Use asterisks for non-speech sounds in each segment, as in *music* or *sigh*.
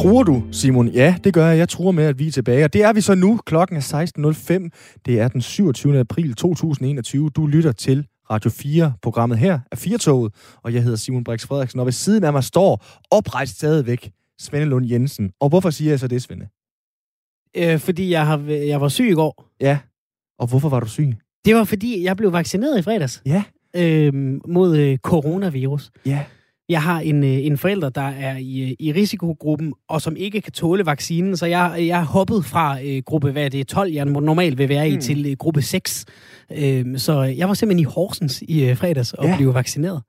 Tror du, Simon? Ja, det gør jeg. Jeg tror med, at vi er tilbage. Og det er vi så nu. Klokken er 16.05. Det er den 27. april 2021. Du lytter til Radio 4. Programmet her er Firtoget, og jeg hedder Simon Brix Frederiksen. Og ved siden af mig står oprejst stadigvæk Svende Lund Jensen. Og hvorfor siger jeg så det, Svende? Øh, fordi jeg, har, jeg var syg i går. Ja. Og hvorfor var du syg? Det var fordi, jeg blev vaccineret i fredags. Ja. Øh, mod øh, coronavirus. Ja. Jeg har en, øh, en forælder, der er i, i risikogruppen, og som ikke kan tåle vaccinen, så jeg, jeg er hoppet fra øh, gruppe, hvad det er, 12, jeg normalt vil være i, mm. til øh, gruppe 6. Øh, så jeg var simpelthen i Horsens i øh, fredags og Ja. blev vaccineret.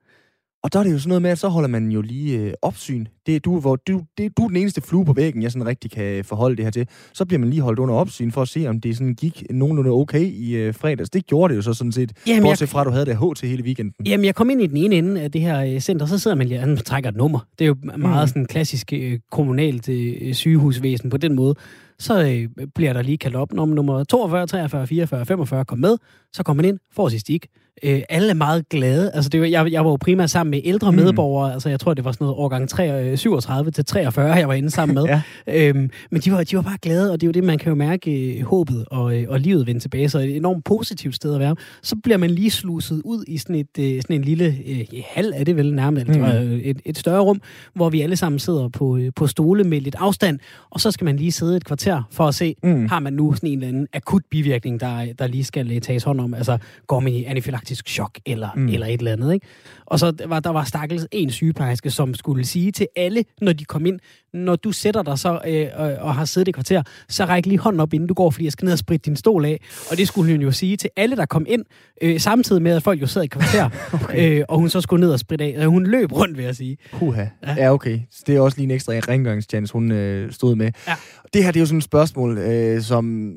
Og der er det jo sådan noget med, at så holder man jo lige øh, opsyn. Det er du, hvor du, det, du er den eneste flue på væggen, jeg sådan rigtig kan forholde det her til. Så bliver man lige holdt under opsyn for at se, om det sådan gik nogenlunde okay i øh, fredags. Det gjorde det jo så sådan set. Jamen, Bortset jeg, fra, at du havde det H til hele weekenden. jamen, jeg kom ind i den ene ende af det her øh, center, så sidder man lige, han trækker et nummer. Det er jo meget Mm. sådan klassisk øh, kommunalt øh, sygehusvæsen på den måde. Så øh, bliver der lige kaldt op, når nummer 42, 43, 44, 45 kom med. Så kommer man ind, får sit stik. Øh, alle er meget glade. Altså, det var, jeg, jeg var jo primært sammen med ældre Mm. medborgere. Altså, jeg tror, det var sådan noget årgang 3, øh, 37 til 43, jeg var inde sammen med. *laughs* Ja. Øhm, men de var, de var bare glade, og det er jo det, man kan jo mærke øh, håbet og, øh, og livet vende tilbage. Så et enormt positivt sted at være. Så bliver man lige sluset ud i sådan, et, øh, sådan en lille øh, hal, er det vel nærmest, Mm. mm. øh, et, et større rum, hvor vi alle sammen sidder på, øh, på stole med lidt afstand, og så skal man lige sidde et kvarter for at se, Mm. har man nu sådan en eller anden akut bivirkning, der, der lige skal øh, tages hånd om. Altså, går man i anafylaktisk chok eller, Mm. eller et eller andet, ikke? Og så var der var stakkels en sygeplejerske, som skulle sige til alle, når de kom ind, når du sætter dig så øh, og, og har siddet i kvarter, så ræk lige hånden op, inden du går, fordi jeg skal ned og spritte din stol af. Og det skulle hun jo sige til alle, der kom ind, øh, samtidig med, at folk jo sad i kvarter, *laughs* Okay. øh, og hun så skulle ned og spritte af. Øh, Hun løb rundt, vil jeg sige. Puha. Ja. Ja. okay. Så det er også lige en ekstra rengøringstjeneste, hun øh, stod med. Ja. Det her det er jo sådan et spørgsmål, øh, som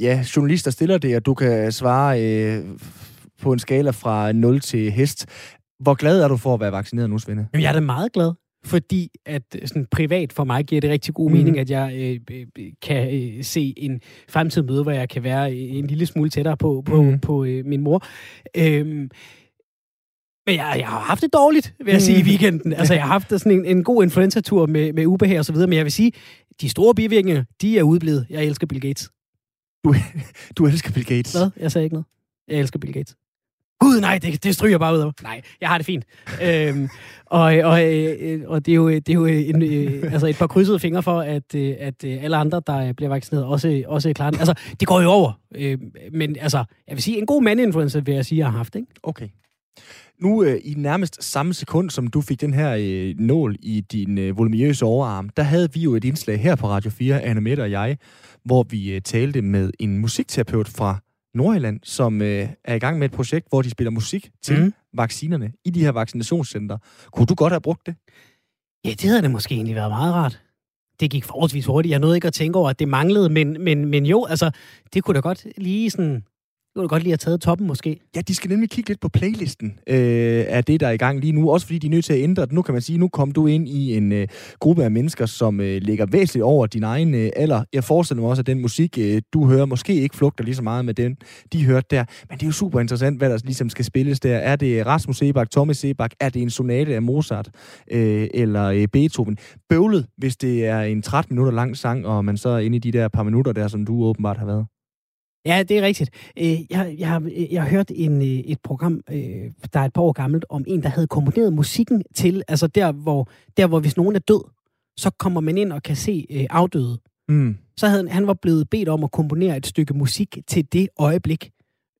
ja, journalister stiller det, og du kan svare øh, på en skala fra 0 til hest. Hvor glad er du for at være vaccineret nu, Svende? Jamen, jeg er da meget glad, fordi at øh, sådan privat for mig giver det rigtig god mening, at jeg øh, øh, kan øh, se en fremtidig møde, hvor jeg kan være øh, en lille smule tættere på, på, mm. på øh, min mor. Øhm, men jeg, jeg har haft det dårligt, vil jeg sige, i Mhm. weekenden. *laughs* Altså, jeg har haft sådan en, en god influenzatur med, med ubehag og så videre, men jeg vil sige, de store bivirkninger, de er udeblevet. Jeg elsker Bill Gates. Du *laughs* elsker Bill Gates. Hvad? Jeg sagde ikke noget. Jeg elsker Bill Gates. Gud, nej, det, det stryger bare ud af mig. Nej, jeg har det fint. øhm, og, og, øh, og det er jo, det er jo en, øh, altså et par krydsede fingre for, at, øh, at øh, alle andre, der bliver vaccineret, også, også klarer den. Altså, det går jo over. Øh, men altså, jeg vil sige, en god mandinfluencer, vil jeg sige, jeg har haft, ikke? Okay. Nu øh, i nærmest samme sekund, som du fik den her øh, nål i din øh, voluminøse overarm, der havde vi jo et indslag her på Radio 4, Anne Mette og jeg, hvor vi øh, talte med en musikterapeut fra Nordjylland, som øh, er i gang med et projekt, hvor de spiller musik til mm. Vaccinerne i de her vaccinationscenter. Kunne du godt have brugt det? Ja, det havde det måske egentlig været meget rart. Det gik forholdsvis hurtigt. Jeg nåede ikke at tænke over, at det manglede, men, men, men jo, altså, det kunne da godt lige sådan... Det kunne godt lige have taget toppen, måske. Ja, de skal nemlig kigge lidt på playlisten øh, af det, der er i gang lige nu. Også fordi de er nødt til at ændre det. Nu kan man sige, nu kom du ind i en øh, gruppe af mennesker, som øh, ligger væsentligt over din egen øh, alder. Jeg forestiller mig også, at den musik, øh, du hører, måske ikke flugter lige så meget med den, de hørte der. Men det er jo super interessant, hvad der ligesom skal spilles der. Er det Rasmus Sebak, Tommy Sebak? Er det en sonate af Mozart øh, eller øh, Beethoven? Bøvlet, hvis det er en 13 minutter lang sang, og man så er inde i de der par minutter der, som du åbenbart har været. Ja, det er rigtigt. Øh, Jeg, jeg, har, jeg har hørt en, øh, et program, øh, der er et par år gammelt, om en, der havde komponeret musikken til, altså der hvor, der, hvor hvis nogen er død, så kommer man ind og kan se øh, afdøde. Mm. Så havde han var blevet bedt om at komponere et stykke musik til det øjeblik,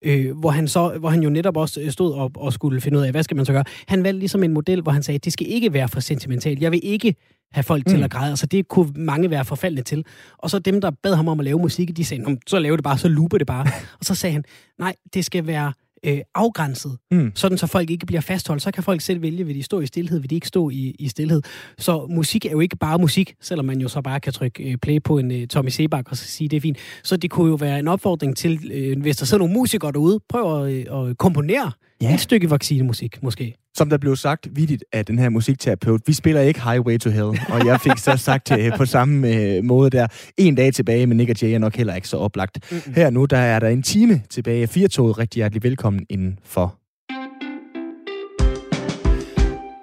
øh, hvor, han så, hvor han jo netop også øh, stod op og skulle finde ud af, hvad skal man så gøre. Han valgte ligesom en model, hvor han sagde, det skal ikke være for sentimentalt. Jeg vil ikke have folk til Mm. at græde. Altså det kunne mange være forfaldne til. Og så dem, der bad ham om at lave musik, de sagde, "Nå, så lav det bare, så looper det bare. *laughs* og så sagde han, nej, det skal være øh, afgrænset, Mm. sådan så folk ikke bliver fastholdt. Så kan folk selv vælge, vil de stå i stillhed, vil de ikke stå i, i stillhed. Så musik er jo ikke bare musik, selvom man jo så bare kan trykke øh, play på en øh, Tommy Sebak og så sige, det er fint. Så det kunne jo være en opfordring til, øh, hvis der sidder nogle musikere derude, prøv at, øh, at komponere Ja. et stykke vaccinemusik, måske. Som der blev sagt vidigt af den her musikterapeut, vi spiller ikke Highway to Hell, og jeg fik så sagt øh, på samme øh, måde der, en dag tilbage, men Nick og Jay er nok heller ikke så oplagt. Mm-mm. Her nu, der er der en time tilbage Firtoget. Rigtig hjertelig velkommen indenfor.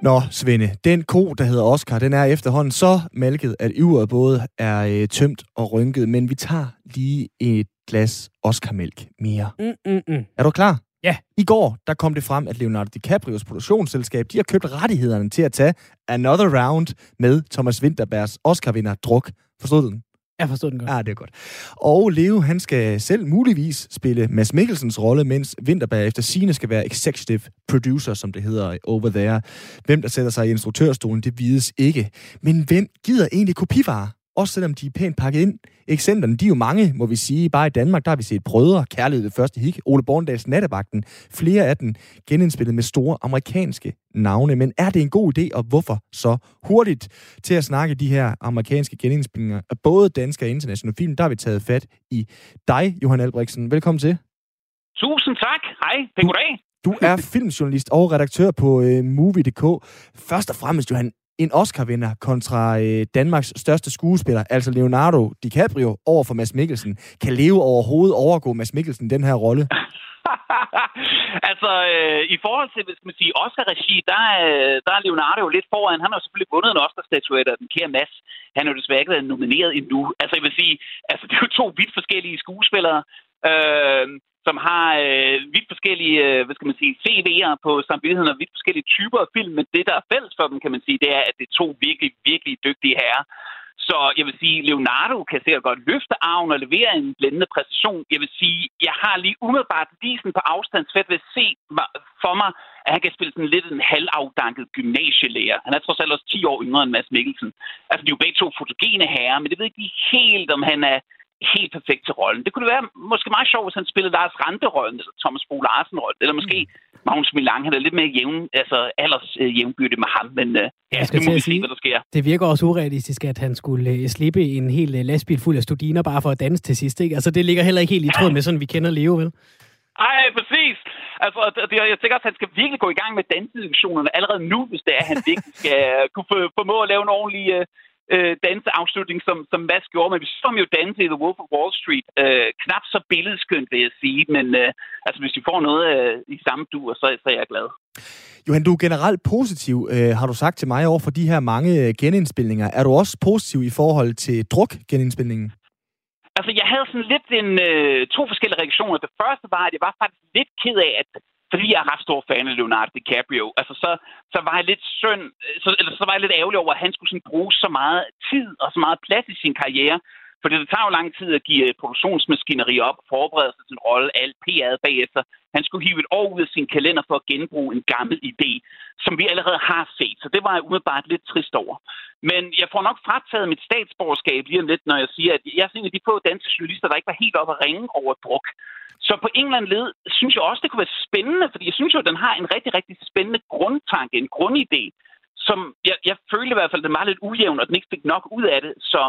Nå, Svende, den ko, der hedder Oscar, den er efterhånden så malket, at yveret både er øh, tømt og rynket, men vi tager lige et glas Oscar-mælk mere. Mm-mm-mm. Er du klar? Ja. I går, der kom det frem, at Leonardo DiCaprios produktionsselskab, de har købt rettighederne til at tage Another Round med Thomas Winterbergs Oscar-vinder Druk. Forstod du den? Jeg forstod den godt. Ja, det er godt. Og Leo, han skal selv muligvis spille Mads Mikkelsens rolle, mens Winterberg efter sine skal være executive producer, som det hedder over there. Hvem der sætter sig i instruktørstolen, det vides ikke. Men hvem gider egentlig kopivarer? Også selvom de er pænt pakket ind. Eksemplerne, de er jo mange, må vi sige. Bare i Danmark, der har vi set Brødre, Kærlighed det første hik, Ole Borndals Nattevagten. Flere af dem genindspillet med store amerikanske navne. Men er det en god idé, og hvorfor så hurtigt? Til at snakke de her amerikanske genindspillinger af både danske og internationale film, der har vi taget fat i dig, Johan Albrechtsen. Velkommen til. Tusind tak. Hej. Goddag. Du er filmjournalist og redaktør på øh, Movie.dk. Først og fremmest, Johan, en Oscar-vinder kontra øh, Danmarks største skuespiller, altså Leonardo DiCaprio, over for Mads Mikkelsen. Kan leve overhovedet overgå Mads Mikkelsen den her rolle? *laughs* altså, øh, i forhold til, hvis man siger Oscar-regi, der, øh, der er Leonardo jo lidt foran. Han har jo selvfølgelig vundet en Oscar-statuette og den kære Mads. Han er jo desværre ikke været nomineret endnu. Altså, jeg vil sige, altså, det er jo to vidt forskellige skuespillere. Øh, som har øh, vidt forskellige, øh, hvad skal man sige, CV'er på samvittigheden og vidt forskellige typer af film, men det, der er fælles for dem, kan man sige, det er, at det er to virkelig, virkelig dygtige herrer. Så jeg vil sige, Leonardo kan sikkert godt løfte arven og levere en blændende præstation. Jeg vil sige, jeg har lige umiddelbart lige sådan på afstandsfæt ved at se for mig, at han kan spille sådan lidt en halvafdanket gymnasielærer. Han er trods alt også 10 år yngre end Mads Mikkelsen. Altså, de er jo begge to fotogene herrer, men det ved ikke lige helt, om han er helt perfekt til rollen. Det kunne være måske meget sjovt, hvis han spillede Lars Rante-rollen, eller Thomas Bo Larsen-rollen, eller måske mm. Magnus Milang, han er lidt mere jævn, altså alders øh, jævnbyrde med ham, men øh, ja, nu må vi se, hvad der sker. Det virker også urealistisk, at han skulle øh, slippe en hel øh, lastbil fuld af studiner bare for at danse til sidst, ikke? Altså, det ligger heller ikke helt i tråd med sådan, vi kender Leo, vel? Ej, præcis. Altså, det, jeg tænker også, at han skal virkelig gå i gang med danseillusionerne allerede nu, hvis det er, at han virkelig skal kunne formå at lave en ordentlig øh, danseafslutning, som, som Mads gjorde, men vi så jo danse i The Wolf of Wall Street. Øh, knap så billedskønt, vil jeg sige, men øh, altså, hvis vi får noget øh, i samme dur, så, så er jeg glad. Johan, du er generelt positiv, øh, har du sagt til mig, over for de her mange øh, genindspilninger. Er du også positiv i forhold til druk-genindspilningen? Altså, jeg havde sådan lidt en, øh, to forskellige reaktioner. Det første var, at jeg var faktisk lidt ked af, at fordi jeg er ret stor fan af Leonardo DiCaprio, altså så, så var jeg lidt synd, så, eller så var jeg lidt ærgerlig over, at han skulle sådan bruge så meget tid og så meget plads i sin karriere, fordi det tager jo lang tid at give øh, produktionsmaskineri op og forberede sig til en rolle, alt PR bagefter. Han skulle hive et år ud af sin kalender for at genbruge en gammel idé, som vi allerede har set. Så det var jeg umiddelbart lidt trist over. Men jeg får nok frataget mit statsborgerskab lige om lidt, når jeg siger, at jeg er en af de få danske journalister, der ikke var helt op at ringe over druk. Så på en eller anden led synes jeg også, det kunne være spændende, fordi jeg synes jo, at den har en rigtig, rigtig spændende grundtanke, en grundidé, som jeg, jeg følte i hvert fald, at den var lidt ujævn, og den ikke fik nok ud af det. Så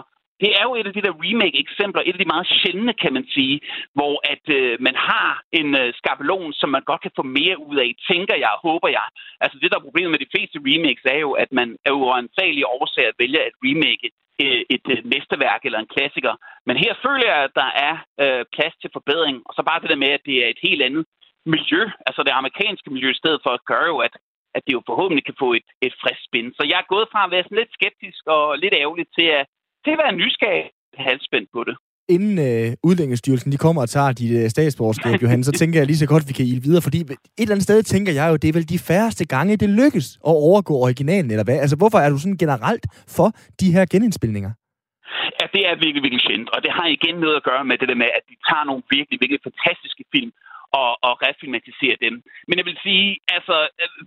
det er jo et af de der remake-eksempler, et af de meget sjældne, kan man sige, hvor at øh, man har en øh, skabelon, som man godt kan få mere ud af, tænker jeg, håber jeg. Altså det, der er problemet med de fleste remakes, er jo, at man er jo ansagelige årsager at vælge at remake øh, et øh, mesterværk eller en klassiker. Men her føler jeg, at der er øh, plads til forbedring, og så bare det der med, at det er et helt andet miljø, altså det amerikanske miljø, i stedet for at gøre jo, at at det jo forhåbentlig kan få et, et frisk spin. Så jeg er gået fra at være sådan lidt skeptisk og lidt ærgerlig til at, til at være nysgerrig halsspændt på det. Inden øh, udlændingsstyrelsen de kommer og tager dit øh, statsborgerskab, Johan, så tænker jeg lige så godt, vi kan ilde videre, fordi et eller andet sted tænker jeg jo, det er vel de færreste gange, det lykkes at overgå originalen, eller hvad? Altså, hvorfor er du sådan generelt for de her genindspilninger? Ja, det er virkelig, virkelig sjældent, og det har igen noget at gøre med det der med, at de tager nogle virkelig, virkelig fantastiske film, og, og refilmatisere dem. Men jeg vil sige, altså,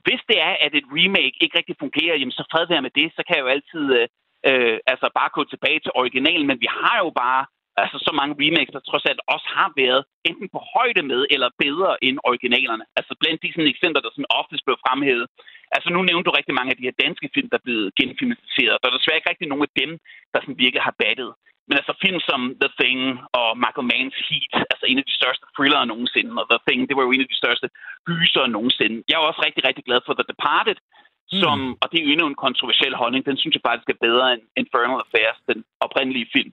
hvis det er, at et remake ikke rigtig fungerer, jamen så fred være med det, så kan jeg jo altid øh, øh, altså bare gå tilbage til originalen, men vi har jo bare altså så mange remakes, der trods alt også har været enten på højde med eller bedre end originalerne. Altså blandt de sådan, eksempler, der sådan oftest blev fremhævet. Altså nu nævnte du rigtig mange af de her danske film, der er blevet genfilmatiseret. Der er desværre ikke rigtig nogen af dem, der sådan virkelig har battet. Men altså film som The Thing og Michael Manns Heat, altså en af de største thrillere nogensinde, og The Thing, det var jo en af de største gyser nogensinde. Jeg er også rigtig, rigtig glad for The Departed, Mm. som, mm. og det er jo endnu en kontroversiel holdning, den synes jeg faktisk er bedre end Infernal Affairs, den oprindelige film.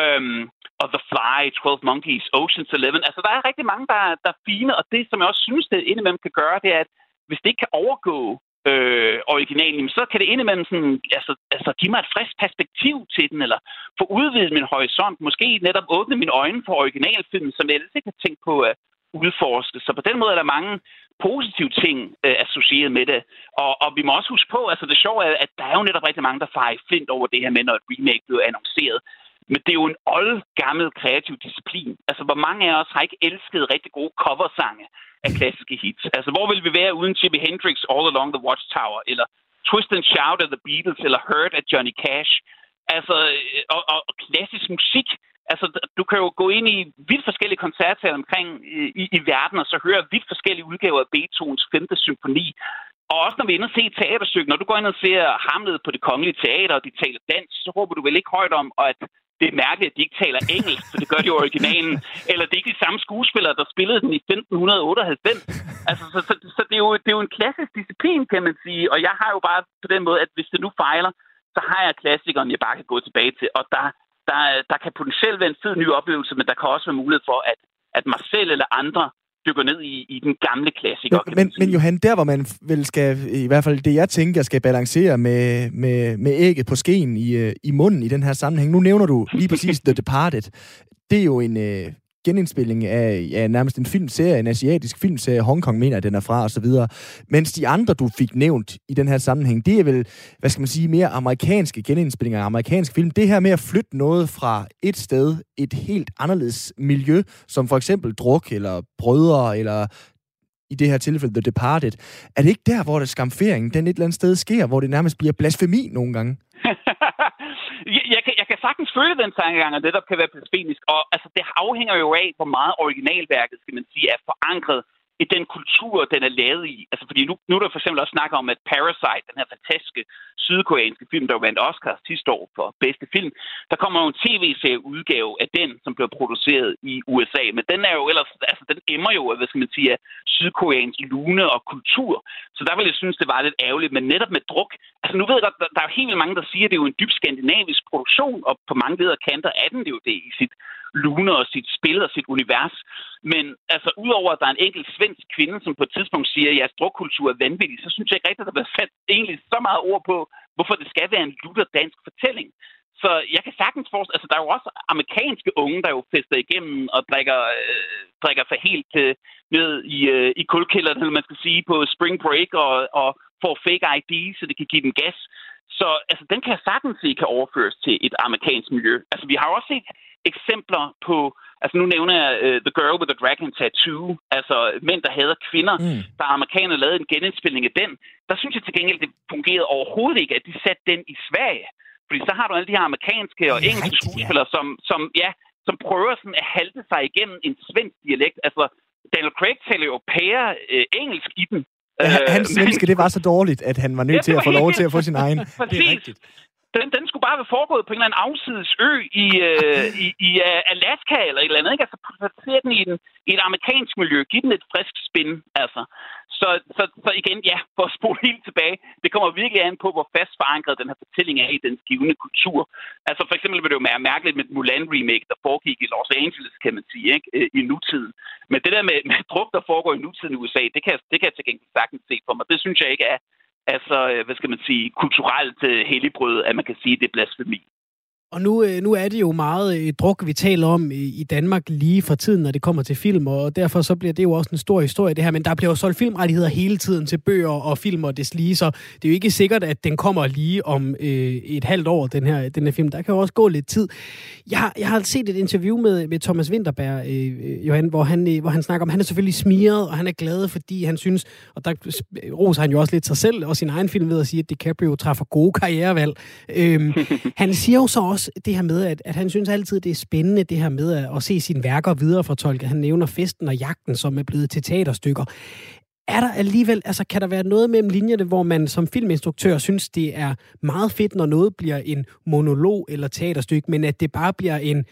Øhm, og The Fly, 12 Monkeys, Ocean's Eleven. Altså, der er rigtig mange, der, der er fine, og det, som jeg også synes, det indimellem kan gøre, det er, at hvis det ikke kan overgå øh, originalen, så kan det indimellem sådan, altså, altså give mig et frisk perspektiv til den, eller få udvidet min horisont, måske netop åbne mine øjne for originalfilmen, som jeg ellers ikke har tænkt på at udforske. Så på den måde er der mange positive ting øh, associeret med det. Og, og vi må også huske på, altså det sjove er, at der er jo netop rigtig mange, der fejrer flint over det her med, når et remake blev annonceret. Men det er jo en old gammel kreativ disciplin. Altså, hvor mange af os har ikke elsket rigtig gode coversange af klassiske hits? Altså, hvor vil vi være uden Jimi Hendrix All Along the Watchtower, eller Twist and Shout af The Beatles, eller Hurt af Johnny Cash? Altså, og, og, og klassisk musik, altså, du kan jo gå ind i vidt forskellige koncerter omkring i, i verden, og så høre vidt forskellige udgaver af Beethovens 5. symfoni. Og også når vi er inde og se teaterstykke, når du går ind og ser Hamlet på det kongelige teater, og de taler dansk, så råber du vel ikke højt om, at det er mærkeligt, at de ikke taler engelsk, for det gør de i originalen. *laughs* Eller det er ikke de samme skuespillere, der spillede den i 1598. Altså, så, så, så det, er jo, det er jo en klassisk disciplin, kan man sige. Og jeg har jo bare på den måde, at hvis det nu fejler, så har jeg klassikeren, jeg bare kan gå tilbage til. Og der, der, der kan potentielt være en fed ny oplevelse, men der kan også være mulighed for, at, at mig selv eller andre dykker ned i, i den gamle klassiker. Men, men, men Johan, der hvor man vel skal, i hvert fald det jeg tænker, skal balancere med, med, med ægget på skeen i, øh, i munden i den her sammenhæng. Nu nævner du lige præcis *laughs* The Departed. Det er jo en, øh, genindspilling af ja, nærmest en filmserie, en asiatisk filmserie, Hongkong mener, at den er fra, og så videre. Mens de andre, du fik nævnt i den her sammenhæng, det er vel, hvad skal man sige, mere amerikanske genindspillinger af amerikansk film. Det her med at flytte noget fra et sted, et helt anderledes miljø, som for eksempel druk, eller brødre, eller i det her tilfælde The Departed. Er det ikke der, hvor det skamferingen, den et eller andet sted sker, hvor det nærmest bliver blasfemi nogle gange? Jeg, jeg, kan, jeg kan sagtens føle den tankegang, at det der kan være blasfemisk. Og altså, det afhænger jo af, hvor meget originalværket, skal man sige, er forankret i den kultur, den er lavet i. Altså, fordi nu, nu er der for eksempel også snakker om, at Parasite, den her fantastiske sydkoreanske film, der vandt Oscars sidste år for bedste film, der kommer jo en tv-serie udgave af den, som blev produceret i USA. Men den er jo ellers, altså den emmer jo, hvad skal man sige, af sydkoreansk lune og kultur. Så der vil jeg synes, det var lidt ærgerligt. Men netop med druk, altså nu ved jeg godt, der, der er jo helt mange, der siger, at det er jo en dyb skandinavisk produktion, og på mange leder kanter er den jo det i sit lune og sit spil og sit univers. Men altså, udover at der er en enkelt svensk kvinde, som på et tidspunkt siger, at jeres drukkultur er vanvittig, så synes jeg ikke rigtigt, at der bliver sat egentlig så meget ord på, hvorfor det skal være en lutter dansk fortælling. Så jeg kan sagtens forestille, altså der er jo også amerikanske unge, der jo fester igennem og drikker, øh, drikker sig helt øh, ned i, øh, i kulkælderen, eller man skal sige, på spring break og, og får fake ID, så det kan give den gas. Så altså, den kan jeg sagtens se kan overføres til et amerikansk miljø. Altså, vi har også set eksempler på, altså nu nævner jeg uh, The Girl with the Dragon Tattoo, altså mænd, der hader kvinder, mm. der amerikanerne lavede en genindspilning af den. Der synes jeg til gengæld, det fungerede overhovedet ikke, at de satte den i Sverige. Fordi så har du alle de her amerikanske og engelske skuespillere, ja. som, som, ja, som prøver sådan at halte sig igennem en svensk dialekt. Altså, Daniel Craig taler jo pære øh, engelsk i den. Hans svenske, det var så dårligt, at han var nødt ja, til at få lov til at få sin egen. *laughs* det er rigtigt den, den skulle bare være foregået på en eller anden afsides ø i, øh, *laughs* i, i uh, Alaska eller et eller andet. Ikke? Altså, placere den i, den i et amerikansk miljø. Giv den et frisk spin, altså. Så, så, så igen, ja, for at spole helt tilbage, det kommer virkelig an på, hvor fast forankret den her fortælling er i den givende kultur. Altså for eksempel vil det jo være mærkeligt med Mulan-remake, der foregik i Los Angeles, kan man sige, ikke? Øh, i nutiden. Men det der med, med *laughs* druk, der foregår i nutiden i USA, det kan, det kan jeg til gengæld sagtens se for mig. Det synes jeg ikke er, altså, øh, hvad skal man sige, kulturelt øh, helligbrød, at man kan sige, at det er blasfemi. Og nu, øh, nu er det jo meget et druk, vi taler om i Danmark lige for tiden, når det kommer til film, og derfor så bliver det jo også en stor historie, det her. Men der bliver jo solgt filmrettigheder hele tiden til bøger og film og deslige, så det er jo ikke sikkert, at den kommer lige om øh, et halvt år, den her, den her film. Der kan jo også gå lidt tid. Jeg har, jeg har set et interview med, med Thomas Winterberg, øh, Johan, hvor han, øh, hvor han snakker om, han er selvfølgelig smiret, og han er glad, fordi han synes, og der roser han jo også lidt sig selv og sin egen film ved at sige, at DiCaprio træffer gode karrierevalg. Øh, *laughs* han siger jo så også, også det her med, at, at han synes altid, det er spændende, det her med at, at se sine værker viderefortolket. Han nævner festen og jagten, som er blevet til teaterstykker. Er der alligevel, altså kan der være noget mellem linjerne, hvor man som filminstruktør synes, det er meget fedt, når noget bliver en monolog eller teaterstykke, men at det bare bliver en,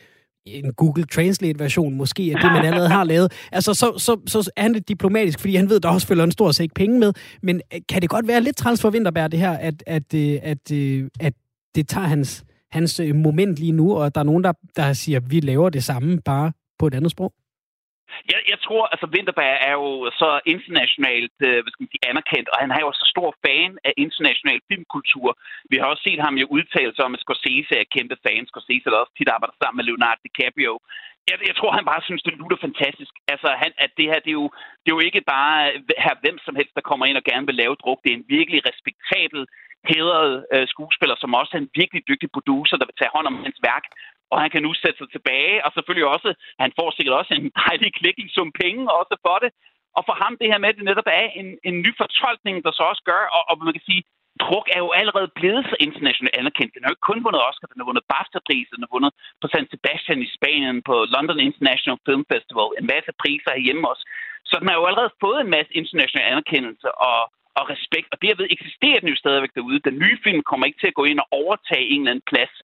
en Google Translate-version måske af det, man allerede har lavet. Altså, så, så, så er han lidt diplomatisk, fordi han ved, at der også følger en stor sæk penge med. Men øh, kan det godt være lidt træls for Vinterberg, det her, at, at, øh, at, at, at det tager hans hans øh, moment lige nu, og der er nogen, der, der siger, at vi laver det samme, bare på et andet sprog? Jeg, jeg tror, altså Winterberg er jo så internationalt øh, hvad skal man sige, anerkendt, og han har jo så stor fan af international filmkultur. Vi har også set ham jo udtale sig om, at Scorsese er kæmpe fan. Scorsese der også tit arbejder sammen med Leonardo DiCaprio. Jeg, jeg tror, han bare synes, det lyder fantastisk. Altså, han, at det her, det er, jo, det er jo ikke bare øh, her hvem som helst, der kommer ind og gerne vil lave druk. Det er en virkelig respektabel, hædret øh, skuespiller, som også er en virkelig dygtig producer, der vil tage hånd om hans værk og han kan nu sætte sig tilbage, og selvfølgelig også, han får sikkert også en dejlig klikking som penge også for det. Og for ham det her med, at det netop er en, en ny fortolkning, der så også gør, og, og man kan sige, Druk er jo allerede blevet så internationalt anerkendt. Den har jo ikke kun vundet Oscar, den har vundet BAFTA-prisen, den har vundet på San Sebastian i Spanien, på London International Film Festival, en masse priser herhjemme også. Så den har jo allerede fået en masse international anerkendelse og, og respekt, og derved eksisterer den jo stadigvæk derude. Den nye film kommer ikke til at gå ind og overtage en eller anden plads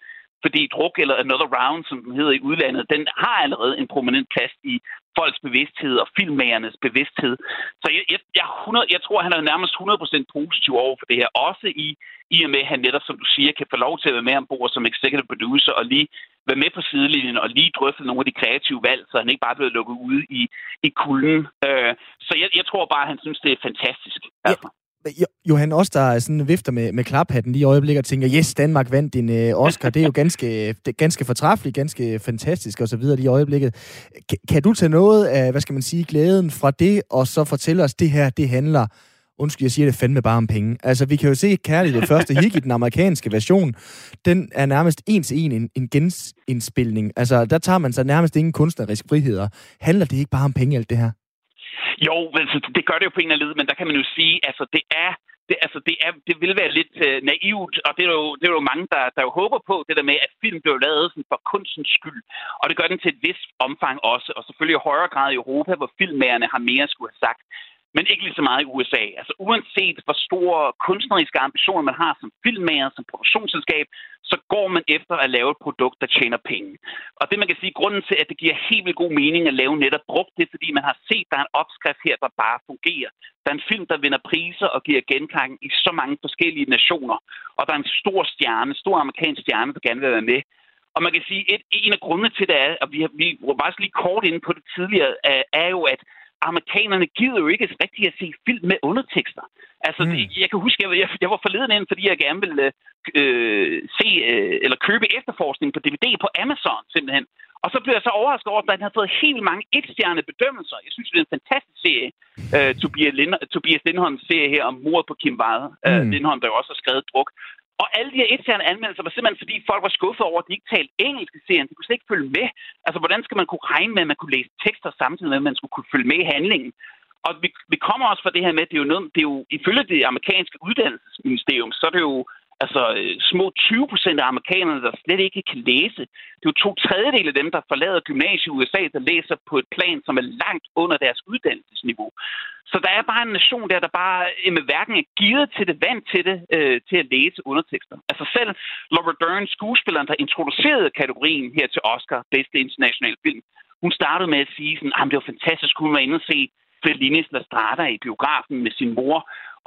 fordi druk eller Another Round, som den hedder i udlandet, den har allerede en prominent plads i folks bevidsthed og filmmagernes bevidsthed. Så jeg, jeg, jeg, 100, jeg tror, han er nærmest 100% positiv over for det her. Også i, i og med, at han netop, som du siger, kan få lov til at være med ombord som executive producer og lige være med på sidelinjen og lige drøfte nogle af de kreative valg, så han ikke bare bliver lukket ude i, i kulden. Øh, så jeg, jeg tror bare, at han synes, det er fantastisk. Altså. Johan, også der sådan vifter med, med klaphatten lige i øjeblikket og tænker, yes, Danmark vandt din øh, Oscar. Det er jo ganske, det er ganske fortræffeligt, ganske fantastisk og så videre lige i øjeblikket. Kan, kan du tage noget af, hvad skal man sige, glæden fra det, og så fortælle os, det her, det handler undskyld, jeg siger det fandme bare om penge. Altså, vi kan jo se kærligt det første hik i den amerikanske version. Den er nærmest en til en en, en genindspilning. Altså, der tager man så nærmest ingen kunstnerisk friheder. Handler det ikke bare om penge, alt det her? Jo, altså, det gør det jo på en eller anden led, men der kan man jo sige, altså det er det, altså, det, er, det vil være lidt øh, naivt, og det er, jo, det er jo mange, der, der jo håber på, det der med, at film bliver lavet sådan for kunstens skyld. Og det gør den til et vist omfang også, og selvfølgelig i højere grad i Europa, hvor filmmagerne har mere skulle have sagt men ikke lige så meget i USA. Altså uanset hvor store kunstneriske ambitioner man har som filmmager, som produktionsselskab, så går man efter at lave et produkt, der tjener penge. Og det man kan sige, grunden til, at det giver helt vildt god mening at lave netop brugt, det er, fordi man har set, at der er en opskrift her, der bare fungerer. Der er en film, der vinder priser og giver genklang i så mange forskellige nationer. Og der er en stor stjerne, stor amerikansk stjerne, der gerne vil være med. Og man kan sige, at en af grundene til det er, og vi, har, vi var bare lige kort inde på det tidligere, er jo, at amerikanerne gider jo ikke rigtig at se film med undertekster. Altså, mm. jeg kan huske, jeg, jeg, var forleden ind, fordi jeg gerne ville øh, se øh, eller købe efterforskning på DVD på Amazon, simpelthen. Og så blev jeg så overrasket over, at den havde fået helt mange etstjerne bedømmelser. Jeg synes, det er en fantastisk serie. Uh, Tobias, Lind Tobias Lindholms serie her om mordet på Kim Wade. Uh, mm. Lindholm, der jo også har skrevet druk. Og alle de her interne anmeldelser var simpelthen, fordi folk var skuffet over, at de ikke talte engelsk i serien. De kunne slet ikke følge med. Altså, hvordan skal man kunne regne med, at man kunne læse tekster samtidig med, at man skulle kunne følge med i handlingen? Og vi, vi kommer også fra det her med, at det er jo, noget, det er jo ifølge det amerikanske uddannelsesministerium, så er det jo altså øh, små 20 procent af amerikanerne, der slet ikke kan læse. Det er jo to tredjedel af dem, der forlader gymnasiet i USA, der læser på et plan, som er langt under deres uddannelsesniveau. Så der er bare en nation der, der bare øh, med hverken er givet til det, vant til det, øh, til at læse undertekster. Altså selv Laura Dern, skuespilleren, der introducerede kategorien her til Oscar, bedste internationale film, hun startede med at sige sådan, ah, at det var fantastisk, hun var inde og se Fellinis La Strada i biografen med sin mor,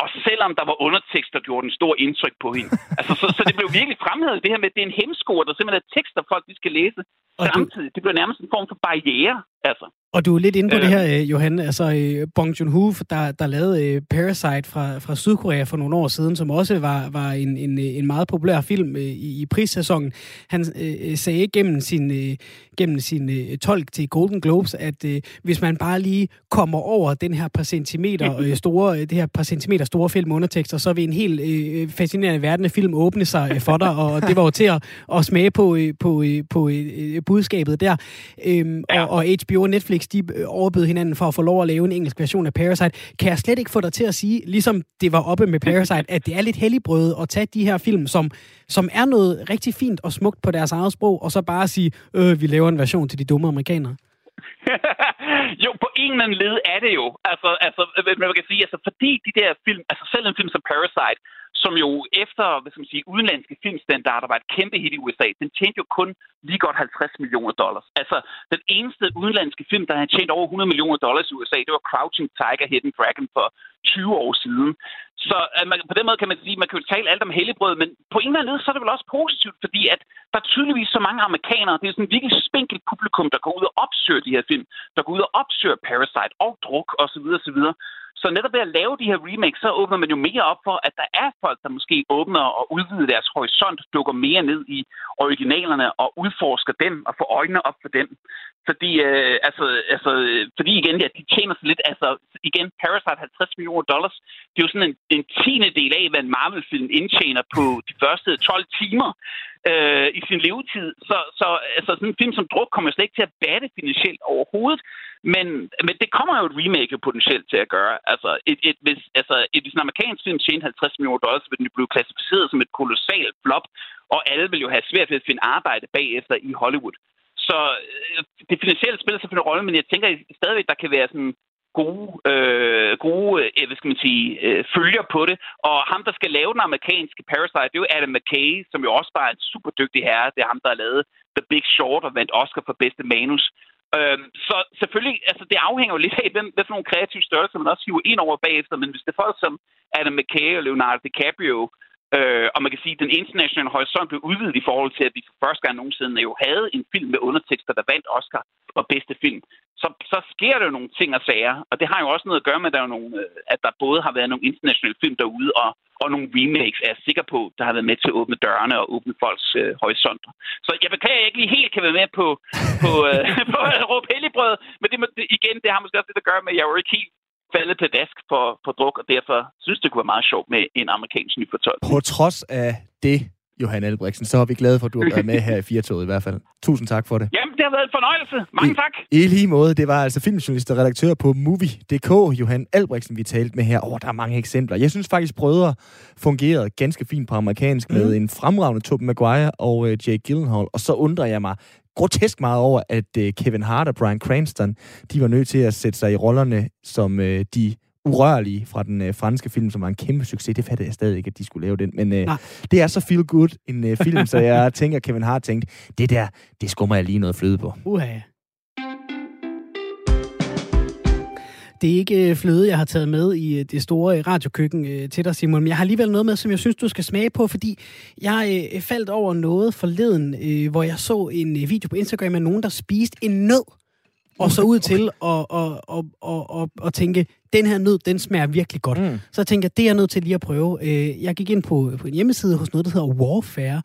og selvom der var undertekster, gjorde en stor indtryk på hende. altså, så, så det blev virkelig fremhævet, det her med, at det er en hemsko, der simpelthen er tekster, folk de skal læse og samtidig. Du... Det blev nærmest en form for barriere, altså. Og du er lidt inde på øh. det her, øh, Johan. Altså, øh, Bong Joon-ho, der, der lavede Parasite fra, fra Sydkorea for nogle år siden, som også var, var en, en, en meget populær film i, i prissæsonen. Han øh, sagde gennem sin, øh, gennem sin øh, tolk til Golden Globes, at øh, hvis man bare lige kommer over den her par centimeter *laughs* øh, store, det her par centimeter store film undertekster, så vil en helt øh, fascinerende verden af film åbne sig øh, for dig, og det var jo til at, at smage på, øh, på, øh, på øh, budskabet der. Øh, ja. og, og HBO og Netflix de øh, overbød hinanden for at få lov at lave en engelsk version af Parasite. Kan jeg slet ikke få dig til at sige, ligesom det var oppe med Parasite, at det er lidt helligbrød at tage de her film, som, som er noget rigtig fint og smukt på deres eget sprog, og så bare sige, øh, vi laver en version til de dumme amerikanere? *laughs* jo, på en eller anden led er det jo. Altså, altså, man kan sige, altså, fordi de der film, altså selv en film som Parasite, som jo efter hvad skal man sige, udenlandske filmstandarder var et kæmpe hit i USA. Den tjente jo kun lige godt 50 millioner dollars. Altså, den eneste udenlandske film, der havde tjent over 100 millioner dollars i USA, det var Crouching Tiger, Hidden Dragon for 20 år siden. Så at man, på den måde kan man sige, at man kan jo tale alt om helligbrød, men på en eller anden måde, så er det vel også positivt, fordi at der er tydeligvis så mange amerikanere, det er sådan en virkelig spinkelt publikum, der går ud og opsøger de her film, der går ud og opsøger Parasite og Druk osv. osv. Så netop ved at lave de her remakes, så åbner man jo mere op for, at der er folk, der måske åbner og udvider deres horisont, dukker mere ned i originalerne og udforsker dem og får øjnene op for dem. Fordi, øh, altså, altså, fordi igen, ja, de tjener sig lidt, altså igen, Parasite 50 millioner dollars, det er jo sådan en, en tiende del af, hvad en Marvel-film indtjener på de første 12 timer øh, i sin levetid. Så, så altså, sådan en film som Druk kommer slet ikke til at batte finansielt overhovedet. Men, men det kommer jo et remake potentielt til at gøre. Altså, et, et, hvis, altså, et, hvis en amerikansk film tjener 50 millioner dollars, så vil den blive klassificeret som et kolossalt flop, og alle vil jo have svært ved at finde arbejde bagefter i Hollywood. Så øh, det finansielle spiller selvfølgelig en rolle, men jeg tænker stadigvæk, der kan være sådan gode, øh, gode øh, hvad skal man sige, øh, følger på det. Og ham, der skal lave den amerikanske Parasite, det er jo Adam McKay, som jo også bare er en super dygtig herre. Det er ham, der har lavet The Big Short og vandt Oscar for bedste manus. Øh, så selvfølgelig, altså det afhænger jo lidt af, hvem, hvad for nogle kreative størrelser man også hiver ind over bagefter, men hvis det er folk som Adam McKay og Leonardo DiCaprio, øh, og man kan sige, at den internationale horisont blev udvidet i forhold til, at vi for første gang nogensinde jo havde en film med undertekster, der vandt Oscar for bedste film, så, så sker der jo nogle ting og sager, og det har jo også noget at gøre med, at der, er nogle, øh, at der både har været nogle internationale film derude, og, og nogle remakes, er jeg sikker på, der har været med til at åbne dørene og åbne folks øh, horisonter. Så jeg beklager, at jeg ikke lige helt kan være med på, på, øh, *laughs* på at råbe helligbrød, men det, igen, det har måske også lidt at gøre med, at jeg jo ikke helt faldet på dask for, for druk, og derfor synes det kunne være meget sjovt med en amerikansk ny fortolkning. På trods af det, Johan Albrechtsen, så er vi glade for, at du har været med her i Firtoget i hvert fald. Tusind tak for det. Jamen, det har været en fornøjelse. Mange I, tak. I lige måde, det var altså filmjournalist og redaktør på Movie.dk, Johan Albrechtsen, vi talte med her. Åh, oh, der er mange eksempler. Jeg synes faktisk, Brødre fungerede ganske fint på amerikansk mm. med en fremragende Tobey Maguire og uh, Jake Gyllenhaal. Og så undrer jeg mig grotesk meget over, at uh, Kevin Hart og Brian Cranston, de var nødt til at sætte sig i rollerne som uh, de urørlige fra den øh, franske film, som var en kæmpe succes. Det fattede jeg stadig ikke, at de skulle lave den. Men øh, det er så feel good en øh, film, så jeg *laughs* tænker, Kevin Hart tænkte, det der, det skummer jeg lige noget fløde på. Uha. Det er ikke øh, fløde, jeg har taget med i øh, det store radiokøkken til dig, Simon, men jeg har alligevel noget med, som jeg synes, du skal smage på, fordi jeg faldt over noget forleden, hvor jeg så en video på Instagram af nogen, der spiste en nød og så ud til at, at, at, at, at, at tænke, den her nød, den smager virkelig godt. Mm. Så jeg tænkte, det er jeg nødt til lige at prøve. Øh, jeg gik ind på, på en hjemmeside hos noget, der hedder Warfare,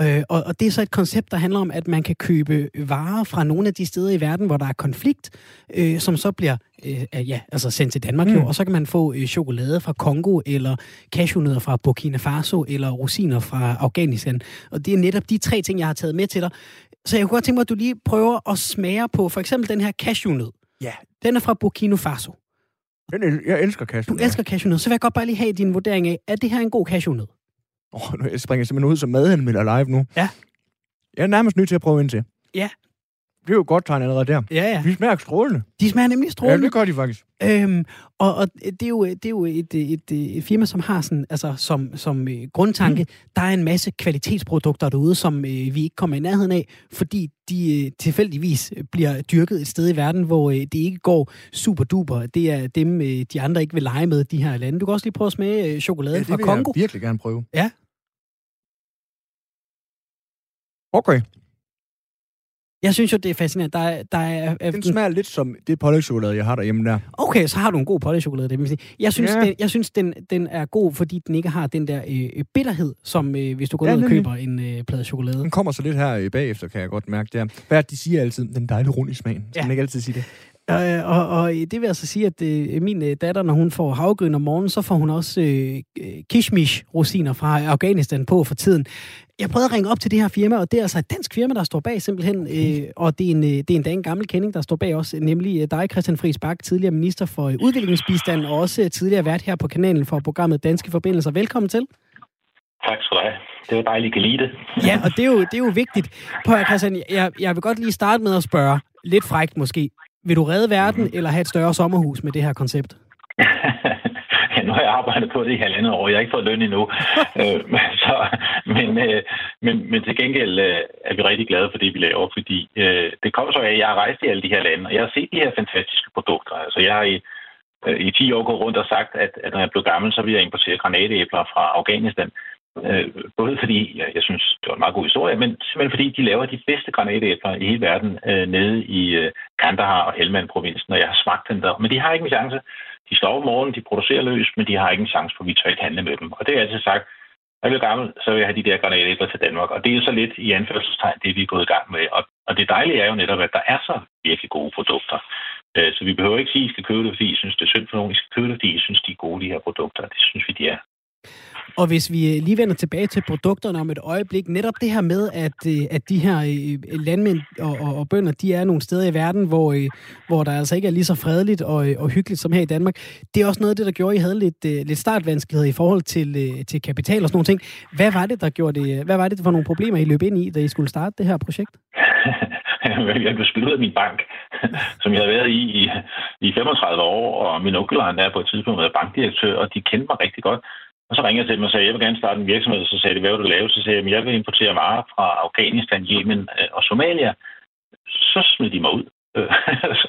Øh, og, og det er så et koncept, der handler om, at man kan købe varer fra nogle af de steder i verden, hvor der er konflikt, øh, som så bliver øh, ja, altså sendt til Danmark mm. jo, og så kan man få øh, chokolade fra Kongo, eller cashewnødder fra Burkina Faso, eller rosiner fra Afghanistan. Og det er netop de tre ting, jeg har taget med til dig. Så jeg kunne godt tænke mig, at du lige prøver at smage på for eksempel den her cashewnød. Ja. Den er fra Burkina Faso. Den, jeg elsker cashewnød. Du elsker cashewnød. Så vil jeg godt bare lige have din vurdering af, er det her en god cashewnød? Åh, oh, jeg springer simpelthen ud som madanmelder live nu. Ja. Jeg er nærmest nødt til at prøve ind til. Ja. Det er jo godt tegn allerede der. Ja, ja. De smager strålende. De smager nemlig strålende. Ja, det gør de faktisk. Øhm, og, og det er jo, det er jo et, et, et, et firma, som har sådan, altså, som, som uh, grundtanke, mm. der er en masse kvalitetsprodukter derude, som uh, vi ikke kommer i nærheden af, fordi de uh, tilfældigvis bliver dyrket et sted i verden, hvor uh, det ikke går super duper. Det er dem, uh, de andre ikke vil lege med, de her lande. Du kan også lige prøve at smage uh, chokolade ja, fra Kongo. det vil jeg virkelig gerne prøve. Ja, Okay. Jeg synes jo, det er fascinerende. Der er, der er, er, den smager lidt som det pålægtschokolade, jeg har derhjemme der. Okay, så har du en god pålægtschokolade, det vil sige. Jeg synes, ja. den, jeg synes den, den er god, fordi den ikke har den der øh, bitterhed, som øh, hvis du går ja, ned og køber en øh, plade chokolade. Den kommer så lidt her øh, bagefter, kan jeg godt mærke der. Hvad er det, de siger altid? Den dejlige rund i smagen. Skal ja. man ikke altid sige det? Øh, og, og det vil altså sige, at øh, min øh, datter, når hun får havgryn om morgenen, så får hun også øh, kishmish-rosiner fra Afghanistan på for tiden. Jeg prøvede at ringe op til det her firma, og det er altså et dansk firma, der står bag simpelthen. Øh, og det er, en, øh, det er endda en gammel kending, der står bag også, nemlig øh, dig, Christian Friis Bak, tidligere minister for øh, udviklingsbistand, og også tidligere vært her på kanalen for programmet Danske Forbindelser. Velkommen til. Tak skal du have. Det var dejligt, at kan lide det. Ja, og det er jo, det er jo vigtigt. Prøv at, Christian, jeg, jeg vil godt lige starte med at spørge, lidt frægt måske. Vil du redde verden, mm. eller have et større sommerhus med det her koncept? *laughs* ja, nu har jeg arbejdet på det i halvandet år. Jeg har ikke fået løn endnu. *laughs* øh, så, men, øh, men, men til gengæld øh, er vi rigtig glade for det, vi laver, fordi øh, det kommer så af, at jeg har rejst i alle de her lande, og jeg har set de her fantastiske produkter. Altså, jeg har i øh, i 10 år gået rundt og sagt, at, at når jeg blev gammel, så ville jeg importere granatæbler fra Afghanistan. Øh, både fordi, ja, jeg synes, det var en meget god historie, men simpelthen fordi de laver de bedste granatæbler i hele verden øh, nede i øh, Kandahar og Helmand-provinsen, og jeg har smagt dem der. Men de har ikke en chance. De står om morgenen, de producerer løs, men de har ikke en chance, for vi tør ikke handle med dem. Og det er altid sagt, når jeg bliver gammel, så vil jeg have de der granatæbler til Danmark. Og det er jo så lidt i anførselstegn, det vi er gået i gang med. Og, og det dejlige er jo netop, at der er så virkelig gode produkter. Øh, så vi behøver ikke sige, at I skal købe det, fordi I synes, det er synd for nogen. I skal købe det, fordi I synes, de er gode, de her produkter. Det synes vi, de er. Og hvis vi øh, lige vender tilbage til produkterne om et øjeblik, netop det her med, at, øh, at de her øh, landmænd og, og, og bønder, de er nogle steder i verden, hvor, hvor der altså ikke er lige så fredeligt og, og hyggeligt som her i Danmark. Det er også noget af det, der gjorde, at I havde lidt, lidt startvanskeligheder i forhold til, til kapital og sådan nogle ting. Hvad var det, der gjorde det? Hvad var det for nogle problemer, I løb ind i, da I skulle starte det her projekt? *laughs* jeg blev spillet af min bank, *laughs* som jeg havde været i, i i 35 år, og min onkel han er på et tidspunkt været bankdirektør, og de kendte mig rigtig godt. Og så ringede jeg til dem og sagde, jeg vil gerne starte en virksomhed. Så sagde de, hvad vil du lave? Så sagde jeg, jeg vil importere varer fra Afghanistan, Yemen øh, og Somalia. Så smed de mig ud. *laughs* så,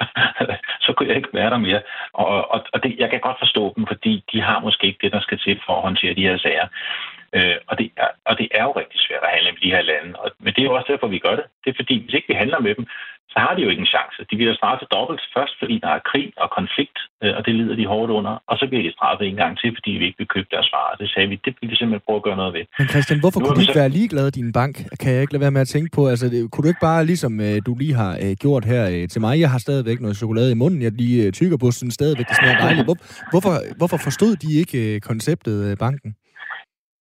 så kunne jeg ikke være der mere. Og, og, og det, jeg kan godt forstå dem, fordi de har måske ikke det, der skal til for at håndtere de her sager. Øh, og, det er, og det er jo rigtig svært at handle med de her lande. Og, men det er jo også derfor, vi gør det. Det er fordi, hvis ikke vi handler med dem, så har de jo ikke en chance. De bliver straffet dobbelt først, fordi der er krig og konflikt, øh, og det lider de hårdt under. Og så bliver de straffet en gang til, fordi vi ikke vil købe deres varer. Det sagde vi, det vil vi simpelthen prøve at gøre noget ved. Men Christian, hvorfor nu kunne du ikke så... være ligeglad i din bank? Kan jeg ikke lade være med at tænke på? Altså, det, kunne du ikke bare, ligesom øh, du lige har øh, gjort her øh, til mig, jeg har stadigvæk noget chokolade i munden, jeg lige øh, tykker på, sådan stadigvæk, det smager dejligt. Hvor, hvorfor, hvorfor forstod de ikke øh, konceptet øh, banken?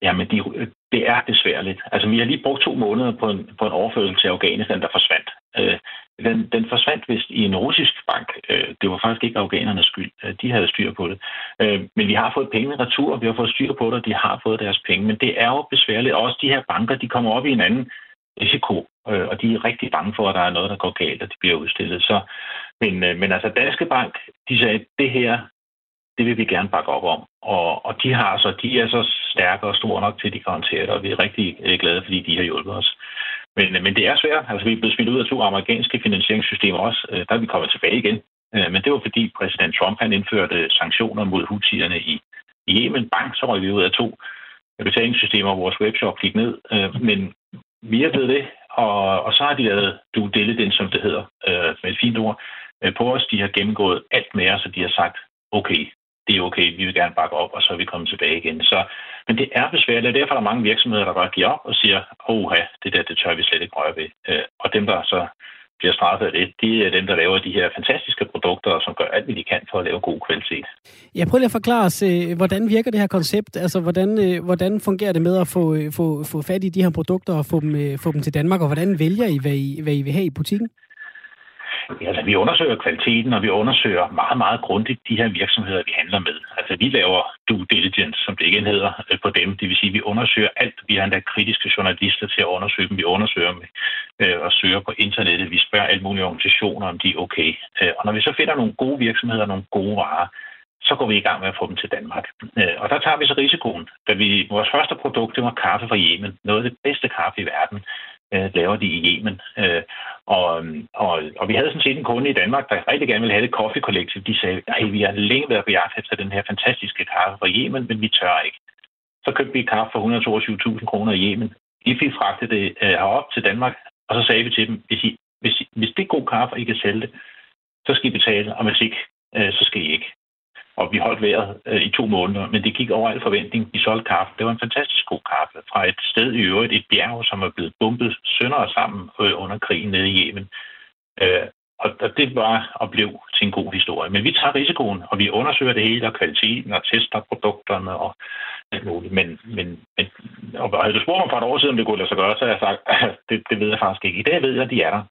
Jamen, de, øh, det er besværligt. Altså, vi har lige brugt to måneder på en, på en overførsel til Afghanistan, der forsvandt. Øh, den, den forsvandt vist i en russisk bank. Øh, det var faktisk ikke afghanernes skyld. Øh, de havde styr på det. Øh, men vi har fået pengene retur, vi har fået styr på det, og de har fået deres penge. Men det er jo besværligt. Også de her banker, de kommer op i en anden risiko, øh, og de er rigtig bange for, at der er noget, der går galt, og de bliver udstillet. Så, men, øh, men altså, Danske Bank, de sagde, at det her, det vil vi gerne bakke op om. Og, og de, har så, de er så stærke og store nok til, at de kan håndtere det, og vi er rigtig øh, glade, fordi de har hjulpet os. Men, øh, men det er svært. Altså, vi er blevet smidt ud af to amerikanske finansieringssystemer også. Øh, der er vi kommet tilbage igen. Men det var fordi præsident Trump han indførte sanktioner mod hutierne i, i Yemen. Bank, så røg vi ud af to betalingssystemer, vores webshop gik ned. Men vi er blevet det, og, og så har de lavet due diligence, som det hedder, med et fint ord, på os. De har gennemgået alt med os, så de har sagt, okay, det er okay, vi vil gerne bakke op, og så er vi kommet tilbage igen. Så, men det er besværligt, og derfor er der mange virksomheder, der bare giver op og siger, oha, det der, det tør vi slet ikke røre ved. Øh, og dem, der så bliver straffet af det, det er dem, der laver de her fantastiske produkter, og som gør alt, hvad de kan for at lave god kvalitet. Jeg prøver lige at forklare os, øh, hvordan virker det her koncept? Altså, hvordan, øh, hvordan fungerer det med at få, få, få fat i de her produkter og få dem, få dem til Danmark, og hvordan vælger I, hvad I, hvad I vil have i butikken? Altså, vi undersøger kvaliteten, og vi undersøger meget, meget grundigt de her virksomheder, vi handler med. Altså, vi laver due diligence, som det igen hedder, øh, på dem. Det vil sige, at vi undersøger alt. Vi har endda kritiske journalister til at undersøge dem. Vi undersøger dem øh, og søger på internettet. Vi spørger alle mulige organisationer, om de er okay. Øh, og når vi så finder nogle gode virksomheder, nogle gode varer, så går vi i gang med at få dem til Danmark. Øh, og der tager vi så risikoen. Da vi, vores første produkt, det var kaffe fra Yemen. Noget af det bedste kaffe i verden øh, laver de i Yemen. Øh, og, og, og vi havde sådan set en kunde i Danmark, der rigtig gerne ville have et coffee collective. De sagde, at vi har længe været på jagt efter den her fantastiske kaffe fra Yemen, men vi tør ikke. Så købte vi kaffe for 122.000 kroner i Yemen. De fik fragtet det øh, herop til Danmark, og så sagde vi til dem, hvis, I, hvis, hvis det er god kaffe, og I kan sælge det, så skal I betale, og hvis ikke, øh, så skal I ikke. Og vi holdt vejret øh, i to måneder, men det gik over al forventning. Vi solgte kaffe. Det var en fantastisk god kaffe fra et sted i øvrigt, et bjerg, som er blevet bumpet sønder og sammen øh, under krigen nede i Yemen. Øh, og, og det var og blev til en god historie. Men vi tager risikoen, og vi undersøger det hele, og kvaliteten, og tester produkterne og alt muligt. Men, men, men og havde du spurgt mig for et år siden, om det kunne lade sig gøre, så har jeg sagt, *clears throat* det, det ved jeg faktisk ikke. I dag ved jeg, at de er der.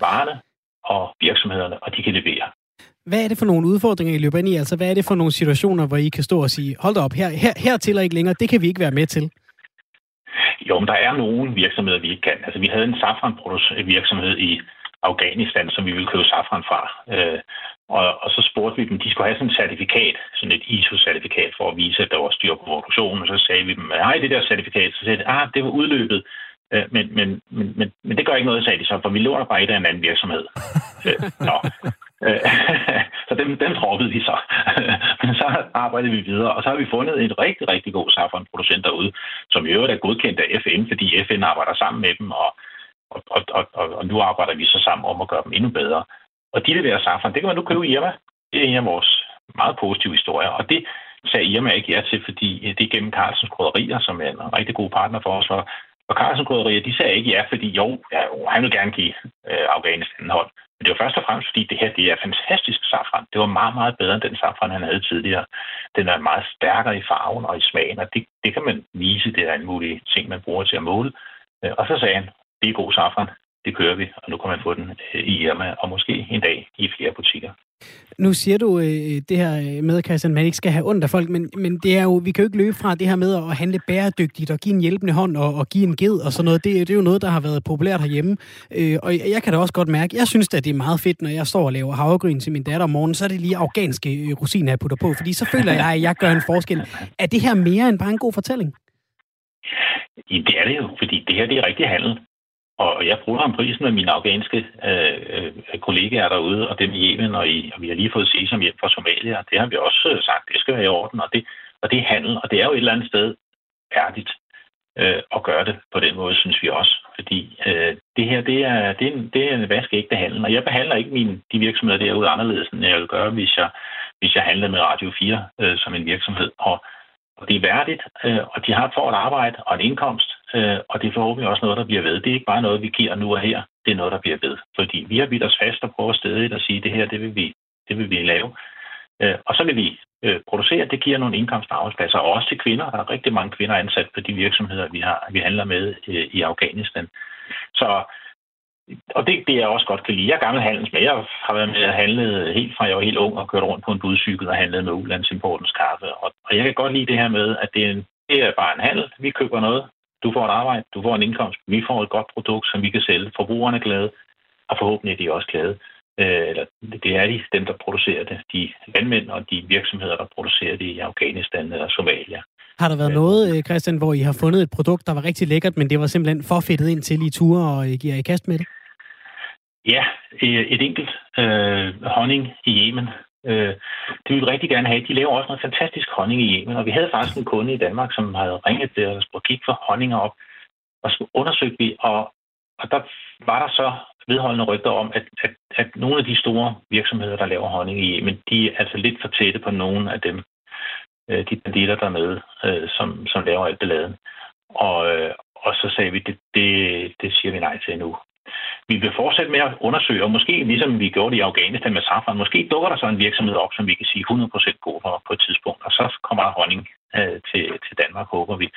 Varerne og virksomhederne, og de kan levere. Hvad er det for nogle udfordringer, I løber ind i? Altså, hvad er det for nogle situationer, hvor I kan stå og sige, hold da op, her, her, her til og ikke længere, det kan vi ikke være med til? Jo, men der er nogle virksomheder, vi ikke kan. Altså, vi havde en safranvirksomhed i Afghanistan, som vi ville købe safran fra. Øh, og, og så spurgte vi dem, de skulle have sådan et certifikat, sådan et ISO-certifikat, for at vise, at der var styr på produktionen. Og så sagde vi dem, nej, det der certifikat. Så sagde de, ah, det var udløbet. Øh, men, men, men, men, men det gør ikke noget, sagde de så, for vi låner bare et af en anden virksomhed. *laughs* øh, nå. Øh, *laughs* så dem, dem droppede vi så. *laughs* Men så arbejdede vi videre, og så har vi fundet en rigtig, rigtig god saffronproducent derude, som i øvrigt er godkendt af FN, fordi FN arbejder sammen med dem, og, og, og, og, og nu arbejder vi så sammen om at gøre dem endnu bedre. Og de leverer saffron, det kan man nu købe i Irma. Det er en af vores meget positive historier, og det sagde Irma ikke ja til, fordi det er gennem Carlsens Krydderier, som er en rigtig god partner for os, og og Carlsen Krydderier, de sagde ikke ja, fordi jo, ja, han vil gerne give øh, Afghanistan hånd. Men det var først og fremmest, fordi det her det er fantastisk safran. Det var meget, meget bedre end den safran, han havde tidligere. Den er meget stærkere i farven og i smagen, og det, det kan man vise. Det er en mulig ting, man bruger til at måle. Øh, og så sagde han, det er god safran, det kører vi, og nu kan man få den øh, i Irma, og måske en dag i flere butikker. Nu siger du øh, det her med, Christian, man ikke skal have ondt af folk, men, men det er jo, vi kan jo ikke løbe fra det her med at handle bæredygtigt og give en hjælpende hånd og, og give en ged og sådan noget. Det, det er jo noget, der har været populært herhjemme. Øh, og jeg kan da også godt mærke, jeg synes at det er meget fedt, når jeg står og laver havregryn til min datter om morgenen, så er det lige afghanske øh, rosiner, jeg putter på, fordi så føler jeg, at jeg gør en forskel. Er det her mere end bare en god fortælling? Ja, det er det jo, fordi det her det er rigtig handel. Og jeg bruger ham prisen med mine afghanske øh, øh, kollegaer derude, og dem i Yemen, og, i, og vi har lige fået sesam hjem fra Somalia. Det har vi også øh, sagt, det skal være i orden, og det, og det er handel, og det er jo et eller andet sted færdigt øh, at gøre det på den måde, synes vi også. Fordi øh, det her, det er, det er, en, det er en vaskeægte handel, og jeg behandler ikke mine, de virksomheder derude anderledes, end jeg vil gøre, hvis jeg, hvis jeg handler med Radio 4 øh, som en virksomhed. Og, og det er værdigt, øh, og de har for et arbejde og en indkomst, øh, og det er forhåbentlig også noget, der bliver ved. Det er ikke bare noget, vi giver nu og her, det er noget, der bliver ved. Fordi vi har vidt os fast og prøver stedet at sige, at det her, det vil vi, det vil vi lave. Øh, og så vil vi øh, producere, det giver nogle indkomst- og arbejdspladser, og også til kvinder. Der er rigtig mange kvinder ansat på de virksomheder, vi, har, vi handler med øh, i Afghanistan. Så og det, det jeg også godt kan lide. Jeg er gammel handelsmand. Jeg har været med at handle helt fra jeg var helt ung og kørt rundt på en budcykel og handlet med ulandsimportens kaffe. Og, og jeg kan godt lide det her med, at det er, en, det er bare en handel. Vi køber noget, du får et arbejde, du får en indkomst, vi får et godt produkt, som vi kan sælge. Forbrugerne er glade, og forhåbentlig er de også glade. Øh, eller det er de, dem, der producerer det. De landmænd og de virksomheder, der producerer det i Afghanistan eller Somalia. Har der været øh, noget, Christian, hvor I har fundet et produkt, der var rigtig lækkert, men det var simpelthen for fedtet ind til i ture, og I giver I kast med det? Ja, et enkelt øh, honning i Yemen, Øh, det vil vi rigtig gerne have. De laver også noget fantastisk honning i Yemen, og vi havde faktisk en kunde i Danmark, som havde ringet til os og kigge for honninger op, og så undersøgte vi, og, og der var der så vedholdende rygter om, at, at, at nogle af de store virksomheder, der laver honning i Yemen, de er altså lidt for tætte på nogle af dem, øh, de banditter dernede, øh, som, som laver alt laden. Og, øh, og så sagde vi, det, det, det siger vi nej til nu. Vi vil fortsætte med at undersøge, og måske ligesom vi gjorde det i Afghanistan med safran, måske dukker der så en virksomhed op, som vi kan sige 100% god for på et tidspunkt, og så kommer der honning øh, til, til Danmark, håber vi.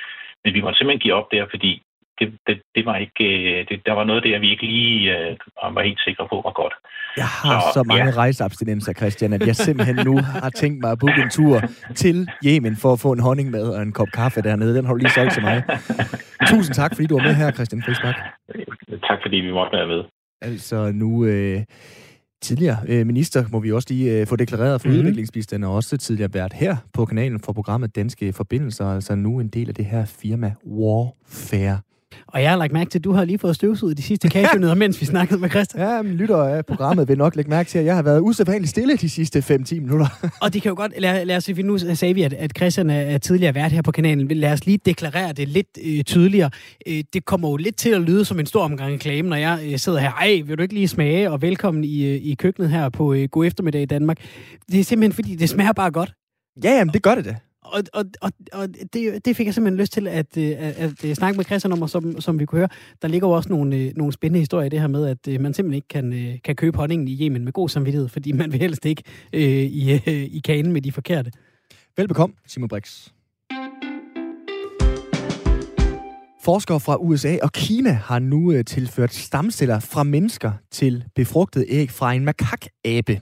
Men vi må simpelthen give op der, fordi det, det, det var ikke, øh, det, der var noget der, vi ikke lige øh, var helt sikre på var godt. Jeg har så, så mange ja. rejseabstinenser, Christian, at jeg simpelthen nu har tænkt mig at booke en tur til Yemen for at få en honningmad og en kop kaffe dernede. Den har du lige solgt til mig. Tusind tak, fordi du var med her, Christian Friisbak. Tak, fordi vi måtte være med. Altså nu... Øh, tidligere øh, minister, må vi også lige øh, få deklareret for mm-hmm. udviklingsbistand, og også tidligere været her på kanalen for programmet Danske Forbindelser, altså nu en del af det her firma Warfare. Og jeg har lagt mærke til, at du har lige fået støvsuget de sidste cashewnødder, *laughs* mens vi snakkede med Christian. Ja, men lytter af programmet vil nok lægge mærke til, at jeg har været usædvanligt stille de sidste 5-10 minutter. og det kan jo godt, lad, lad os sige, nu sagde vi, at, at Christian er tidligere vært her på kanalen. Lad os lige deklarere det lidt øh, tydeligere. Øh, det kommer jo lidt til at lyde som en stor omgang reklame, når jeg øh, sidder her. Ej, vil du ikke lige smage, og velkommen i, øh, i køkkenet her på øh, God Eftermiddag i Danmark. Det er simpelthen, fordi det smager bare godt. Ja, jamen, det gør det da og, og, og, og det, det fik jeg simpelthen lyst til at, øh, at, at, at snakke med Christian om, og som, som vi kunne høre, der ligger jo også nogle, øh, nogle spændende historier i det her med, at man simpelthen ikke kan, kan købe honningen i Yemen med god samvittighed, fordi man vil helst ikke øh, i, øh, i kanen med de forkerte. Velbekomme, Simon Brix. Forskere fra USA og Kina har nu tilført stamceller fra mennesker til befrugtet æg fra en makakabe.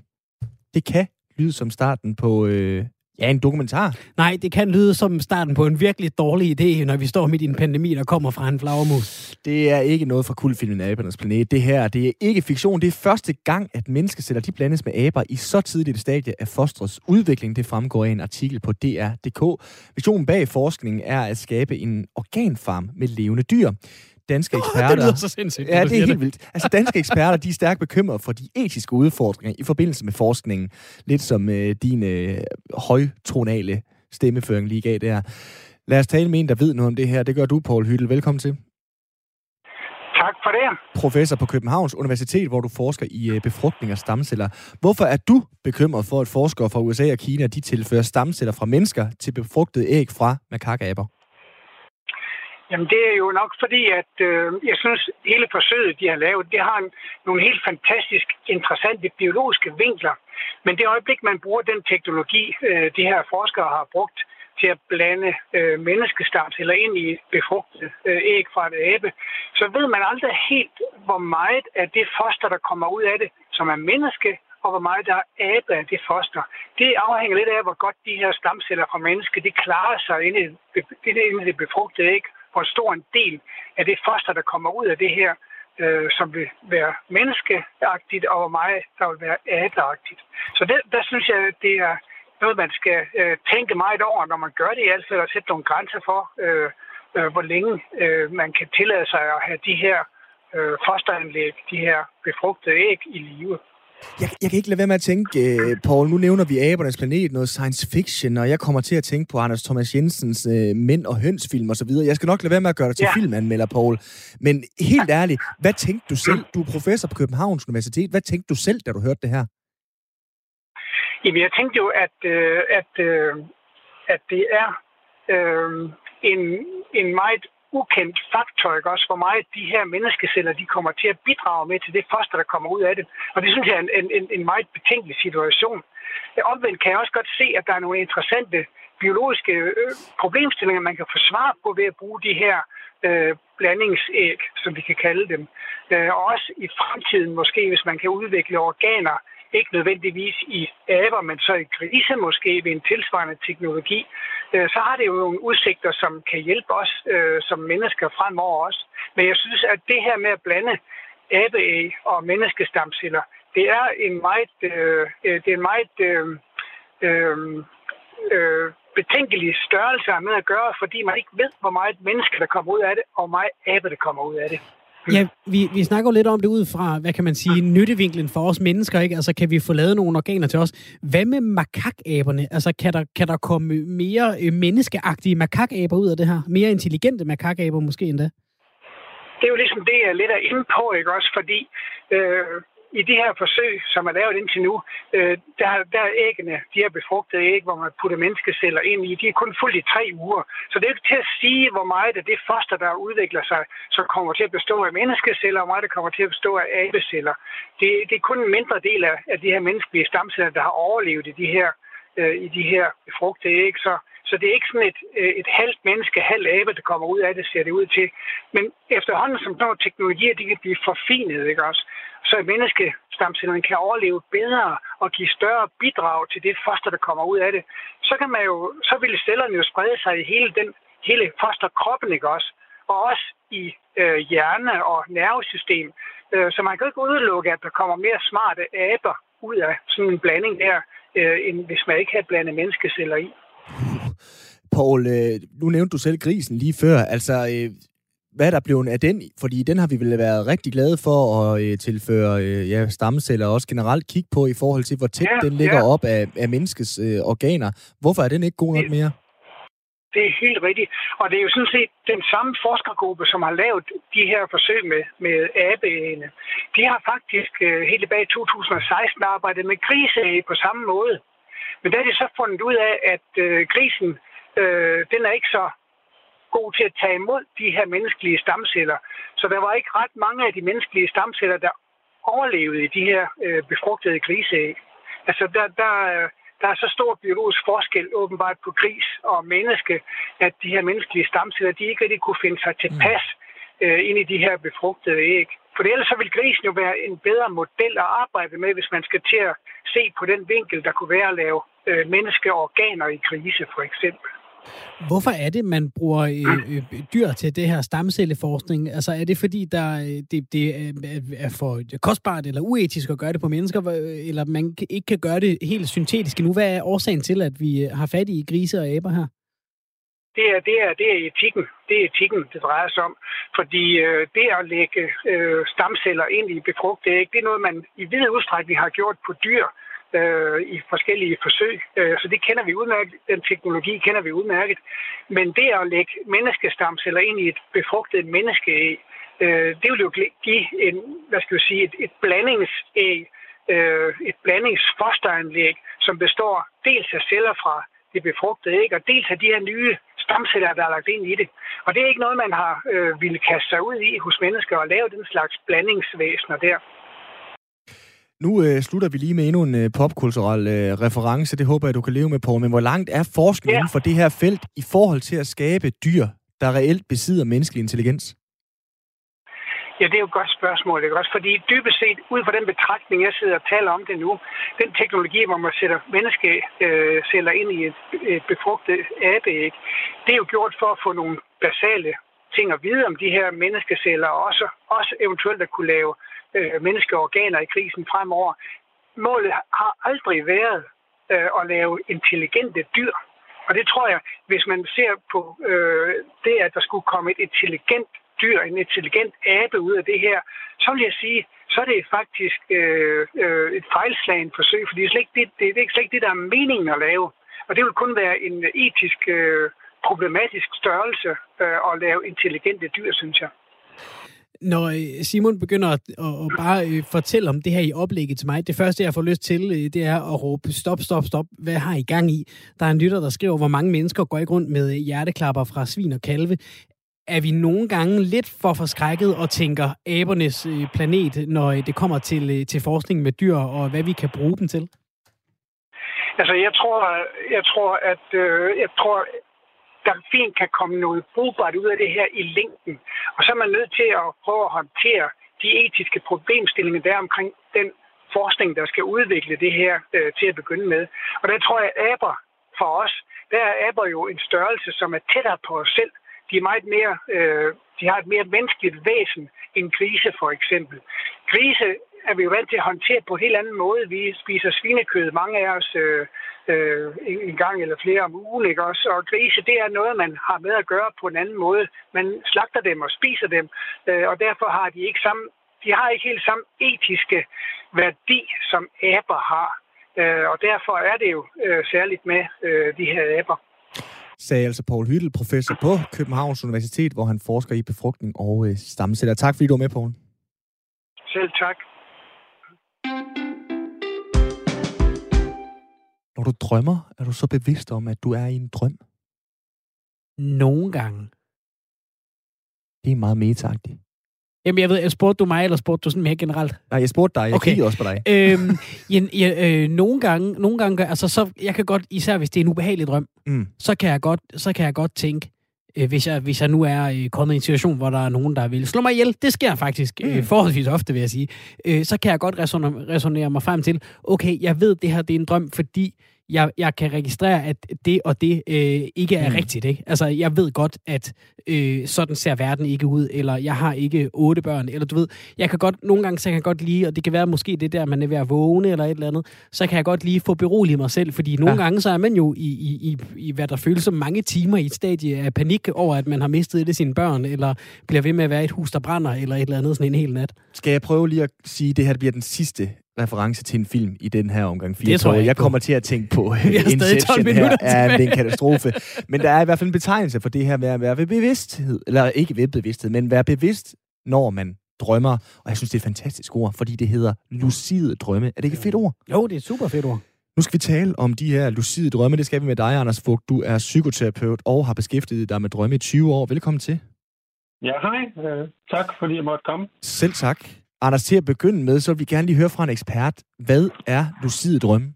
Det kan lyde som starten på øh, Ja, en dokumentar. Nej, det kan lyde som starten på en virkelig dårlig idé, når vi står midt i en pandemi, der kommer fra en flagermus. Det er ikke noget fra kultfilmen Abernes Planet. Det her, det er ikke fiktion. Det er første gang, at menneskeceller de blandes med aber i så tidligt et stadie af fostrets udvikling. Det fremgår af en artikel på DR.dk. Visionen bag forskningen er at skabe en organfarm med levende dyr. Danske *laughs* eksperter... det lyder så sindssygt. Ja, det er helt vildt. Altså, danske eksperter, de er stærkt bekymrede for de etiske udfordringer i forbindelse med forskningen. Lidt som øh, din øh, højtonale stemmeføring lige gav der. Lad os tale med en, der ved noget om det her. Det gør du, Paul Hyttel. Velkommen til. Tak for det. Professor på Københavns Universitet, hvor du forsker i øh, befrugtning af stamceller. Hvorfor er du bekymret for, at forskere fra USA og Kina de tilfører stamceller fra mennesker til befrugtede æg fra makakaber? Jamen det er jo nok fordi, at øh, jeg synes, hele forsøget, de har lavet, det har en, nogle helt fantastisk interessante biologiske vinkler. Men det øjeblik, man bruger den teknologi, øh, de her forskere har brugt til at blande øh, menneskestamceller ind i befrugtede øh, æg fra et abe, så ved man aldrig helt, hvor meget af det foster, der kommer ud af det, som er menneske, og hvor meget der er abe af det foster. Det afhænger lidt af, hvor godt de her stamceller fra menneske, de klarer sig inde i det, inde i det befrugtede æg, hvor stor en del af det foster, der kommer ud af det her, øh, som vil være menneskeagtigt, og hvor meget der vil være abeagtigt. Så det, der synes jeg, det er noget, man skal øh, tænke meget over, når man gør det i alt fald, sætte nogle grænser for, øh, øh, hvor længe øh, man kan tillade sig at have de her øh, fosteranlæg, de her befrugtede æg i live. Jeg, jeg kan ikke lade være med at tænke, uh, Paul, nu nævner vi Abernes Planet, noget science fiction, og jeg kommer til at tænke på Anders Thomas Jensens uh, Mænd og Høns-film osv. Jeg skal nok lade være med at gøre dig til ja. filmanmelder, Paul. Men helt ærligt, hvad tænkte du selv? Du er professor på Københavns Universitet. Hvad tænkte du selv, da du hørte det her? Jamen, jeg tænkte jo, at, øh, at, øh, at det er øh, en, en meget ukendt faktor, ikke også, hvor meget de her menneskeceller, de kommer til at bidrage med til det foster, der kommer ud af det. Og det synes jeg er en, en, en meget betænkelig situation. Omvendt kan jeg også godt se, at der er nogle interessante biologiske øh, problemstillinger, man kan få svar på ved at bruge de her øh, blandingsæg, som vi kan kalde dem. Øh, og også i fremtiden måske, hvis man kan udvikle organer, ikke nødvendigvis i aber, men så i grise måske ved en tilsvarende teknologi, øh, så har det jo nogle udsigter, som kan hjælpe os øh, som mennesker fremover også. Men jeg synes, at det her med at blande abeæg og menneskestamceller, det er en meget, øh, øh det er en meget øh, øh, øh, betænkelig størrelse med at gøre, fordi man ikke ved, hvor meget mennesker, der kommer ud af det, og hvor meget abe, der kommer ud af det. Ja, vi, vi snakker jo lidt om det ud fra, hvad kan man sige, nyttevinklen for os mennesker, ikke? Altså, kan vi få lavet nogle organer til os? Hvad med makakaberne? Altså, kan der, kan der komme mere øh, menneskeagtige makakaber ud af det her? Mere intelligente makakaber måske endda? Det er jo ligesom det, jeg lidt er inde på, ikke også? Fordi øh, i de her forsøg, som er lavet indtil nu, øh, der, der er æggene, de her befrugtede æg, hvor man putter menneskeceller ind i, de er kun fuldt i tre uger. Så det er ikke til at sige, hvor meget af det foster, der udvikler sig, som kommer til at bestå af menneskeceller, og hvor meget der kommer til at bestå af abeceller. Det, det er kun en mindre del af, af de her menneskelige stamceller, der har overlevet i de her, øh, i de her befrugtede æg. Så så det er ikke sådan et, øh, et halvt menneske, halv abe, der kommer ud af det, ser det ud til. Men efterhånden, som når teknologier de kan blive forfinet, ikke også, så menneskestamcellerne kan overleve bedre og give større bidrag til det foster, der kommer ud af det, så kan man jo, så vil cellerne jo sprede sig i hele den hele fosterkroppen, ikke også? Og også i øh, hjerne og nervesystem. Øh, så man kan ikke udelukke, at der kommer mere smarte aber ud af sådan en blanding der, øh, end hvis man ikke havde blandet menneskeceller i. Paul, øh, nu nævnte du selv grisen lige før. Altså, øh, hvad der blevet af den? Fordi den har vi vel været rigtig glade for at øh, tilføre ja, stamceller og også generelt kigge på i forhold til, hvor tæt ja, den ligger ja. op af, af menneskets øh, organer. Hvorfor er den ikke god nok mere? Det er helt rigtigt. Og det er jo sådan set den samme forskergruppe, som har lavet de her forsøg med, med abeægene. De har faktisk helt tilbage i 2016 arbejdet med griseæg på samme måde. Men der er de så fundet ud af, at øh, grisen øh, den er ikke så god til at tage imod de her menneskelige stamceller. Så der var ikke ret mange af de menneskelige stamceller, der overlevede i de her øh, befrugtede griseæg. Altså, der, der, der er så stor biologisk forskel åbenbart på gris og menneske, at de her menneskelige stamceller, de ikke rigtig kunne finde sig tilpas øh, ind i de her befrugtede æg. For ellers så vil grisen jo være en bedre model at arbejde med, hvis man skal til at se på den vinkel, der kunne være at lave øh, menneskeorganer i grise, for eksempel. Hvorfor er det, man bruger øh, øh, dyr til det her stamcelleforskning? Altså er det fordi, der, øh, det, det øh, er for kostbart eller uetisk at gøre det på mennesker, øh, eller man ikke kan gøre det helt syntetisk nu? Hvad er årsagen til, at vi har fat i grise og aber her? det er, det er, det er etikken. Det er etikken, det drejer sig om. Fordi øh, det at lægge øh, stamceller ind i befrugtede æg, det er noget, man i vid udstrækning har gjort på dyr øh, øh, i forskellige forsøg. Øh, så det kender vi udmærket. Den teknologi kender vi udmærket. Men det at lægge menneskestamceller ind i et befrugtet menneskeæg, øh, det vil jo give en, hvad skal jeg sige, et, et blandingsæg, øh, et blandingsfosteranlæg, som består dels af celler fra det befrugtede æg, og dels af de her nye stamceller, der er lagt ind i det. Og det er ikke noget, man har øh, ville kaste sig ud i hos mennesker og lave den slags blandingsvæsener der. Nu øh, slutter vi lige med endnu en øh, popkulturel øh, reference. Det håber jeg, du kan leve med på. Men hvor langt er forskningen ja. for det her felt i forhold til at skabe dyr, der reelt besidder menneskelig intelligens? Ja, det er jo et godt spørgsmål, ikke også? Fordi dybest set, ud fra den betragtning, jeg sidder og taler om det nu, den teknologi, hvor man sætter menneskeceller ind i et, et befrugtet abeæg, det er jo gjort for at få nogle basale ting at vide om de her menneskeceller, og også, også eventuelt at kunne lave øh, menneskeorganer i krisen fremover. Målet har aldrig været øh, at lave intelligente dyr. Og det tror jeg, hvis man ser på øh, det, at der skulle komme et intelligent dyr, en intelligent abe ud af det her, så vil jeg sige, så er det faktisk øh, øh, et fejlslagen forsøg, for det er, slet ikke det, det, det er slet ikke det, der er meningen at lave. Og det vil kun være en etisk øh, problematisk størrelse øh, at lave intelligente dyr, synes jeg. Når øh, Simon begynder at, at bare øh, fortælle om det her i oplægget til mig, det første, jeg får lyst til, øh, det er at råbe stop, stop, stop. Hvad har I gang i? Der er en lytter, der skriver, hvor mange mennesker går ikke rundt med hjerteklapper fra svin og kalve. Er vi nogle gange lidt for forskrækket og tænker abernes planet, når det kommer til, til forskning med dyr og hvad vi kan bruge dem til? Altså, jeg tror, jeg tror at jeg tror, der fint kan komme noget brugbart ud af det her i længden. Og så er man nødt til at prøve at håndtere de etiske problemstillinger, der omkring den forskning, der skal udvikle det her øh, til at begynde med. Og der tror jeg, at aber for os, der er aber jo en størrelse, som er tættere på os selv. De er meget mere, øh, de har et mere menneskeligt væsen end grise for eksempel. Grise er vi jo vant til at håndtere på en helt anden måde. Vi spiser svinekød, mange af os øh, øh, en gang eller flere om ugen, ikke også? Og grise, det er noget, man har med at gøre på en anden måde. Man slagter dem og spiser dem, øh, og derfor har de ikke samme, de har ikke helt samme etiske værdi, som aber har. Øh, og derfor er det jo øh, særligt med øh, de her aber sagde altså Paul Hyttel, professor på Københavns Universitet, hvor han forsker i befrugtning og øh, stamceller. Tak fordi du var med, Paul. Selv tak. Når du drømmer, er du så bevidst om, at du er i en drøm? Nogle gange. Det er meget metagtigt. Jamen, jeg ved, jeg spurgte du mig, eller spurgte du sådan mere generelt? Nej, jeg spurgte dig. Jeg okay. kiggede også på dig. øhm, ja, ja, øh, nogle gange, nogle gange altså, så, jeg kan godt, især hvis det er en ubehagelig drøm, mm. så, kan jeg godt, så kan jeg godt tænke, øh, hvis, jeg, hvis jeg nu er øh, kommet i en situation, hvor der er nogen, der vil slå mig ihjel, det sker faktisk øh, mm. forholdsvis ofte, vil jeg sige, øh, så kan jeg godt resonere, resonere mig frem til, okay, jeg ved, det her det er en drøm, fordi jeg, jeg kan registrere, at det og det øh, ikke er mm. rigtigt. Ikke? Altså, jeg ved godt, at øh, sådan ser verden ikke ud, eller jeg har ikke otte børn, eller du ved, jeg kan godt, nogle gange så kan jeg godt lige, og det kan være måske det der, man er ved at vågne, eller et eller andet, så kan jeg godt lige få beroliget mig selv, fordi nogle ja. gange så er man jo i, i, i, i, hvad der føles som mange timer i et stadie af panik over, at man har mistet det sine børn, eller bliver ved med at være et hus, der brænder, eller et eller andet sådan en hel nat. Skal jeg prøve lige at sige, at det her bliver den sidste reference til en film i den her omgang 4. Det tror jeg, jeg kommer til at tænke på *laughs* *laughs* Inception her. Ja, det er en katastrofe. Men der er i hvert fald en betegnelse for det her med at være ved bevidsthed. Eller ikke ved bevidsthed, men være bevidst, når man drømmer. Og jeg synes, det er et fantastisk ord, fordi det hedder lucide drømme. Er det ikke et fedt ord? Jo, det er et super fedt ord. Nu skal vi tale om de her lucide drømme. Det skal vi med dig, Anders Fugt. Du er psykoterapeut og har beskæftiget dig med drømme i 20 år. Velkommen til. Ja, hej. Uh, tak, fordi jeg måtte komme. Selv tak. Anders, til at begynde med, så vil vi gerne lige høre fra en ekspert. Hvad er lucid drømme?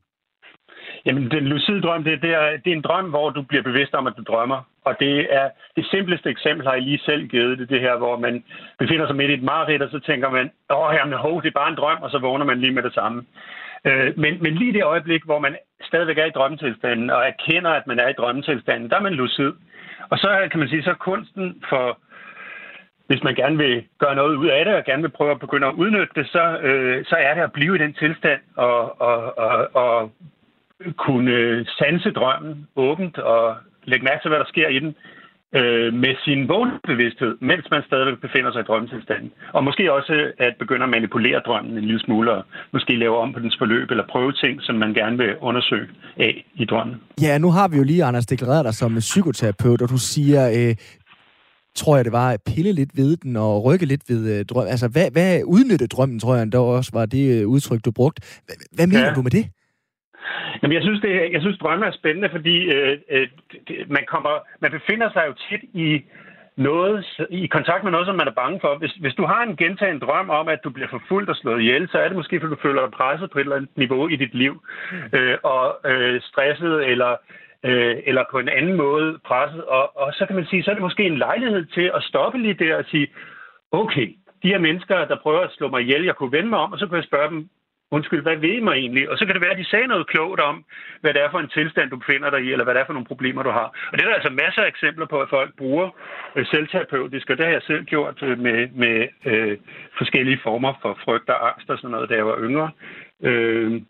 Jamen, den lucide drøm, det, det, er, det er en drøm, hvor du bliver bevidst om, at du drømmer. Og det er det simpleste eksempel, har jeg lige selv givet det, det her, hvor man befinder sig midt i et mareridt, og så tænker man, åh, jamen, ho, det er bare en drøm, og så vågner man lige med det samme. Øh, men, men lige det øjeblik, hvor man stadigvæk er i drømmetilstanden, og erkender, at man er i drømmetilstanden, der er man lucid. Og så kan man sige, så kunsten for hvis man gerne vil gøre noget ud af det, og gerne vil prøve at begynde at udnytte det, så, øh, så er det at blive i den tilstand og, og, og, og kunne sanse drømmen åbent og lægge mærke til, hvad der sker i den, øh, med sin vågenbevidsthed, mens man stadig befinder sig i drømmetilstanden. Og måske også at begynde at manipulere drømmen en lille smule, og måske lave om på dens forløb, eller prøve ting, som man gerne vil undersøge af i drømmen. Ja, nu har vi jo lige, Anders, deklareret dig som psykoterapeut, og du siger, øh, tror jeg det var, at pille lidt ved den og rykke lidt ved øh, drømmen. Altså, hvad, hvad udnytte drømmen, tror jeg, der også var det øh, udtryk, du brugte. Hvad, hvad mener ja. du med det? Jamen, jeg synes, det, jeg synes drømme er spændende, fordi øh, øh, man, kommer, man befinder sig jo tit i noget, i kontakt med noget, som man er bange for. Hvis, hvis du har en gentagen drøm om, at du bliver forfulgt og slået ihjel, så er det måske, fordi du føler dig presset på et eller andet niveau i dit liv, mm. øh, og øh, stresset eller øh, eller på en anden måde presset. Og, og så kan man sige, så er det måske en lejlighed til at stoppe lige der og sige, okay, de her mennesker, der prøver at slå mig ihjel, jeg kunne vende mig om, og så kan jeg spørge dem, undskyld, hvad ved I mig egentlig? Og så kan det være, at de sagde noget klogt om, hvad det er for en tilstand, du befinder dig i, eller hvad det er for nogle problemer, du har. Og det er der altså masser af eksempler på, at folk bruger øh, selvterapeutisk, og det har jeg selv gjort øh, med, med øh, forskellige former for frygt og angst og sådan noget, da jeg var yngre. Øh,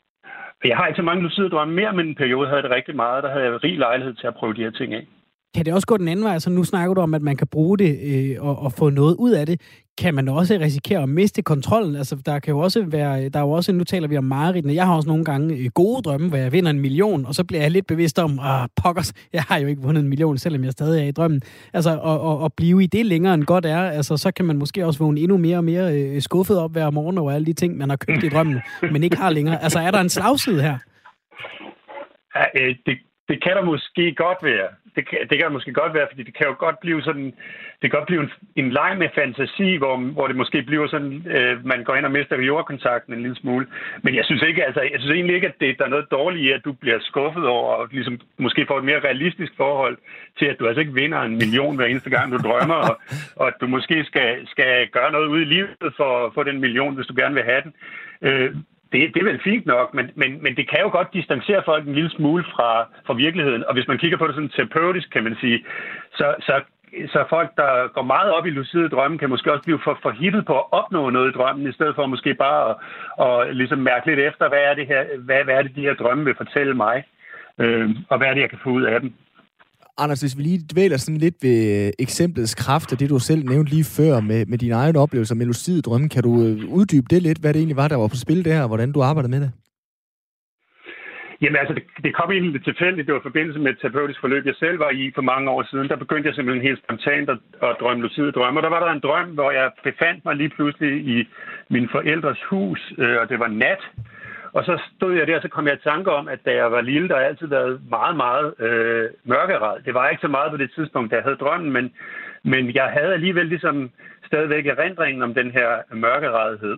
jeg har ikke så mange lucide drømme mere, men en periode havde det rigtig meget. Der havde jeg rig lejlighed til at prøve de her ting af. Kan det også gå den anden vej? Altså, nu snakker du om, at man kan bruge det øh, og, og få noget ud af det kan man også risikere at miste kontrollen. Altså, der kan jo også være, der er jo også, nu taler vi om mareridtene, jeg har også nogle gange øh, gode drømme, hvor jeg vinder en million, og så bliver jeg lidt bevidst om, ah, pokkers, jeg har jo ikke vundet en million, selvom jeg stadig er i drømmen. Altså, og, og, og blive i det længere end godt er, altså, så kan man måske også vågne endnu mere og mere øh, skuffet op hver morgen over alle de ting, man har købt i drømmen, men ikke har længere. Altså, er der en slagside her? Ja, øh, det, det kan der måske godt være det, kan, det kan der måske godt være, fordi det kan jo godt blive sådan, det kan godt blive en, en leg med fantasi, hvor, hvor det måske bliver sådan, øh, man går ind og mister jordkontakten en lille smule. Men jeg synes ikke, altså, jeg synes egentlig ikke, at det, der er noget dårligt i, at du bliver skuffet over, og ligesom måske får et mere realistisk forhold til, at du altså ikke vinder en million hver eneste gang, du drømmer, og, og at du måske skal, skal gøre noget ud i livet for at få den million, hvis du gerne vil have den. Øh, det, det er vel fint nok, men, men, men det kan jo godt distancere folk en lille smule fra, fra virkeligheden. Og hvis man kigger på det sådan terapeutisk, kan man sige, så, så, så folk, der går meget op i lucide drømme, kan måske også blive for, for hippet på at opnå noget i drømmen, i stedet for måske bare at, at ligesom mærke lidt efter, hvad er det, her, hvad, hvad er det de her drømme vil fortælle mig, øh, og hvad er det, jeg kan få ud af dem. Anders, hvis vi lige dvæler sådan lidt ved øh, eksemplets kraft, og det du selv nævnte lige før med, med dine egne oplevelser med lucid drømme, kan du øh, uddybe det lidt, hvad det egentlig var, der var på spil der, og hvordan du arbejdede med det? Jamen altså, det, det kom egentlig lidt tilfældigt. Det var i forbindelse med et terapeutisk forløb, jeg selv var i for mange år siden. Der begyndte jeg simpelthen helt spontant at, at drømme lucide drømme. Og der var der en drøm, hvor jeg befandt mig lige pludselig i min forældres hus, øh, og det var nat. Og så stod jeg der, og så kom jeg i tanke om, at da jeg var lille, der har altid været meget, meget øh, mørkeret. Det var ikke så meget på det tidspunkt, da jeg havde drømmen, men, men jeg havde alligevel ligesom stadigvæk erindringen om den her mørkeredhed.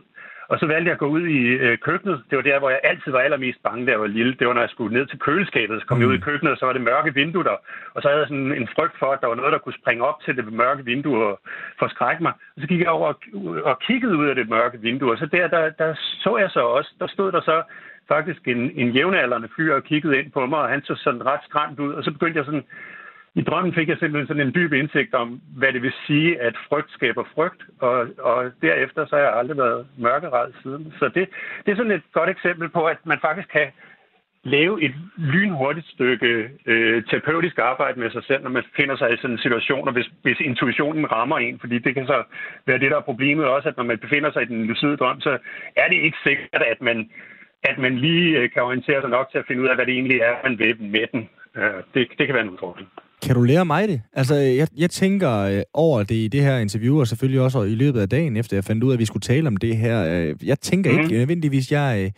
Og så valgte jeg at gå ud i øh, køkkenet. Det var der, hvor jeg altid var allermest bange, da jeg var lille. Det var, når jeg skulle ned til køleskabet. Så kom mm. jeg ud i mm. køkkenet, og så var det mørke vindue der. Og så havde jeg sådan en frygt for, at der var noget, der kunne springe op til det mørke vindue og forskrække mig. Og så gik jeg over og, og kiggede ud af det mørke vindue. Og så der, der, der så jeg så også, der stod der så faktisk en, en jævnaldrende fyr og kiggede ind på mig, og han så sådan ret skræmt ud. Og så begyndte jeg sådan i drømmen fik jeg simpelthen sådan en dyb indsigt om, hvad det vil sige, at frygt skaber frygt, og, og derefter så har jeg aldrig været mørkeret siden. Så det, det er sådan et godt eksempel på, at man faktisk kan lave et lynhurtigt stykke øh, terapeutisk arbejde med sig selv, når man finder sig i sådan en situation, og hvis, hvis intuitionen rammer en, fordi det kan så være det, der er problemet også, at når man befinder sig i den lucide drøm, så er det ikke sikkert, at man, at man lige øh, kan orientere sig nok til at finde ud af, hvad det egentlig er, man vil med den. Øh, det, det kan være en udfordring. Kan du lære mig det? Altså, jeg, jeg tænker øh, over det i det her interview, og selvfølgelig også i løbet af dagen, efter jeg fandt ud af, at vi skulle tale om det her. Øh, jeg tænker mm. ikke nødvendigvis, jeg, øh,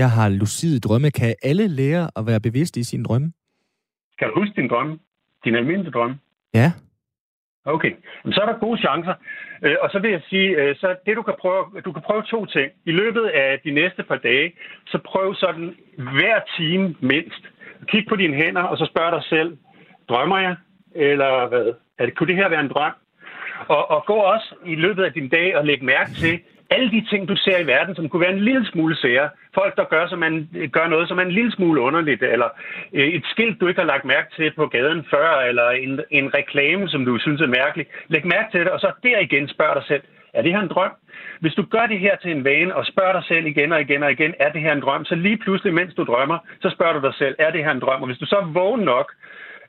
jeg har lucide drømme. Kan alle lære at være bevidste i sine drømme? Kan du huske din drømme? Din almindelige drømme? Ja. Okay, så er der gode chancer. Og så vil jeg sige, så det du kan prøve, du kan prøve to ting. I løbet af de næste par dage, så prøv sådan hver time mindst. Kig på dine hænder, og så spørg dig selv, Drømmer jeg? Eller hvad? Er det, kunne det her være en drøm? Og, og gå også i løbet af din dag og lægge mærke til alle de ting, du ser i verden, som kunne være en lille smule sære. Folk, der gør, som man, gør noget, som er en lille smule underligt, eller øh, et skilt, du ikke har lagt mærke til på gaden før, eller en, en reklame, som du synes er mærkelig. Læg mærke til det, og så der igen spørg dig selv, er det her en drøm? Hvis du gør det her til en vane og spørger dig selv igen og igen og igen, er det her en drøm? Så lige pludselig, mens du drømmer, så spørger du dig selv, er det her en drøm? Og hvis du så er vågen nok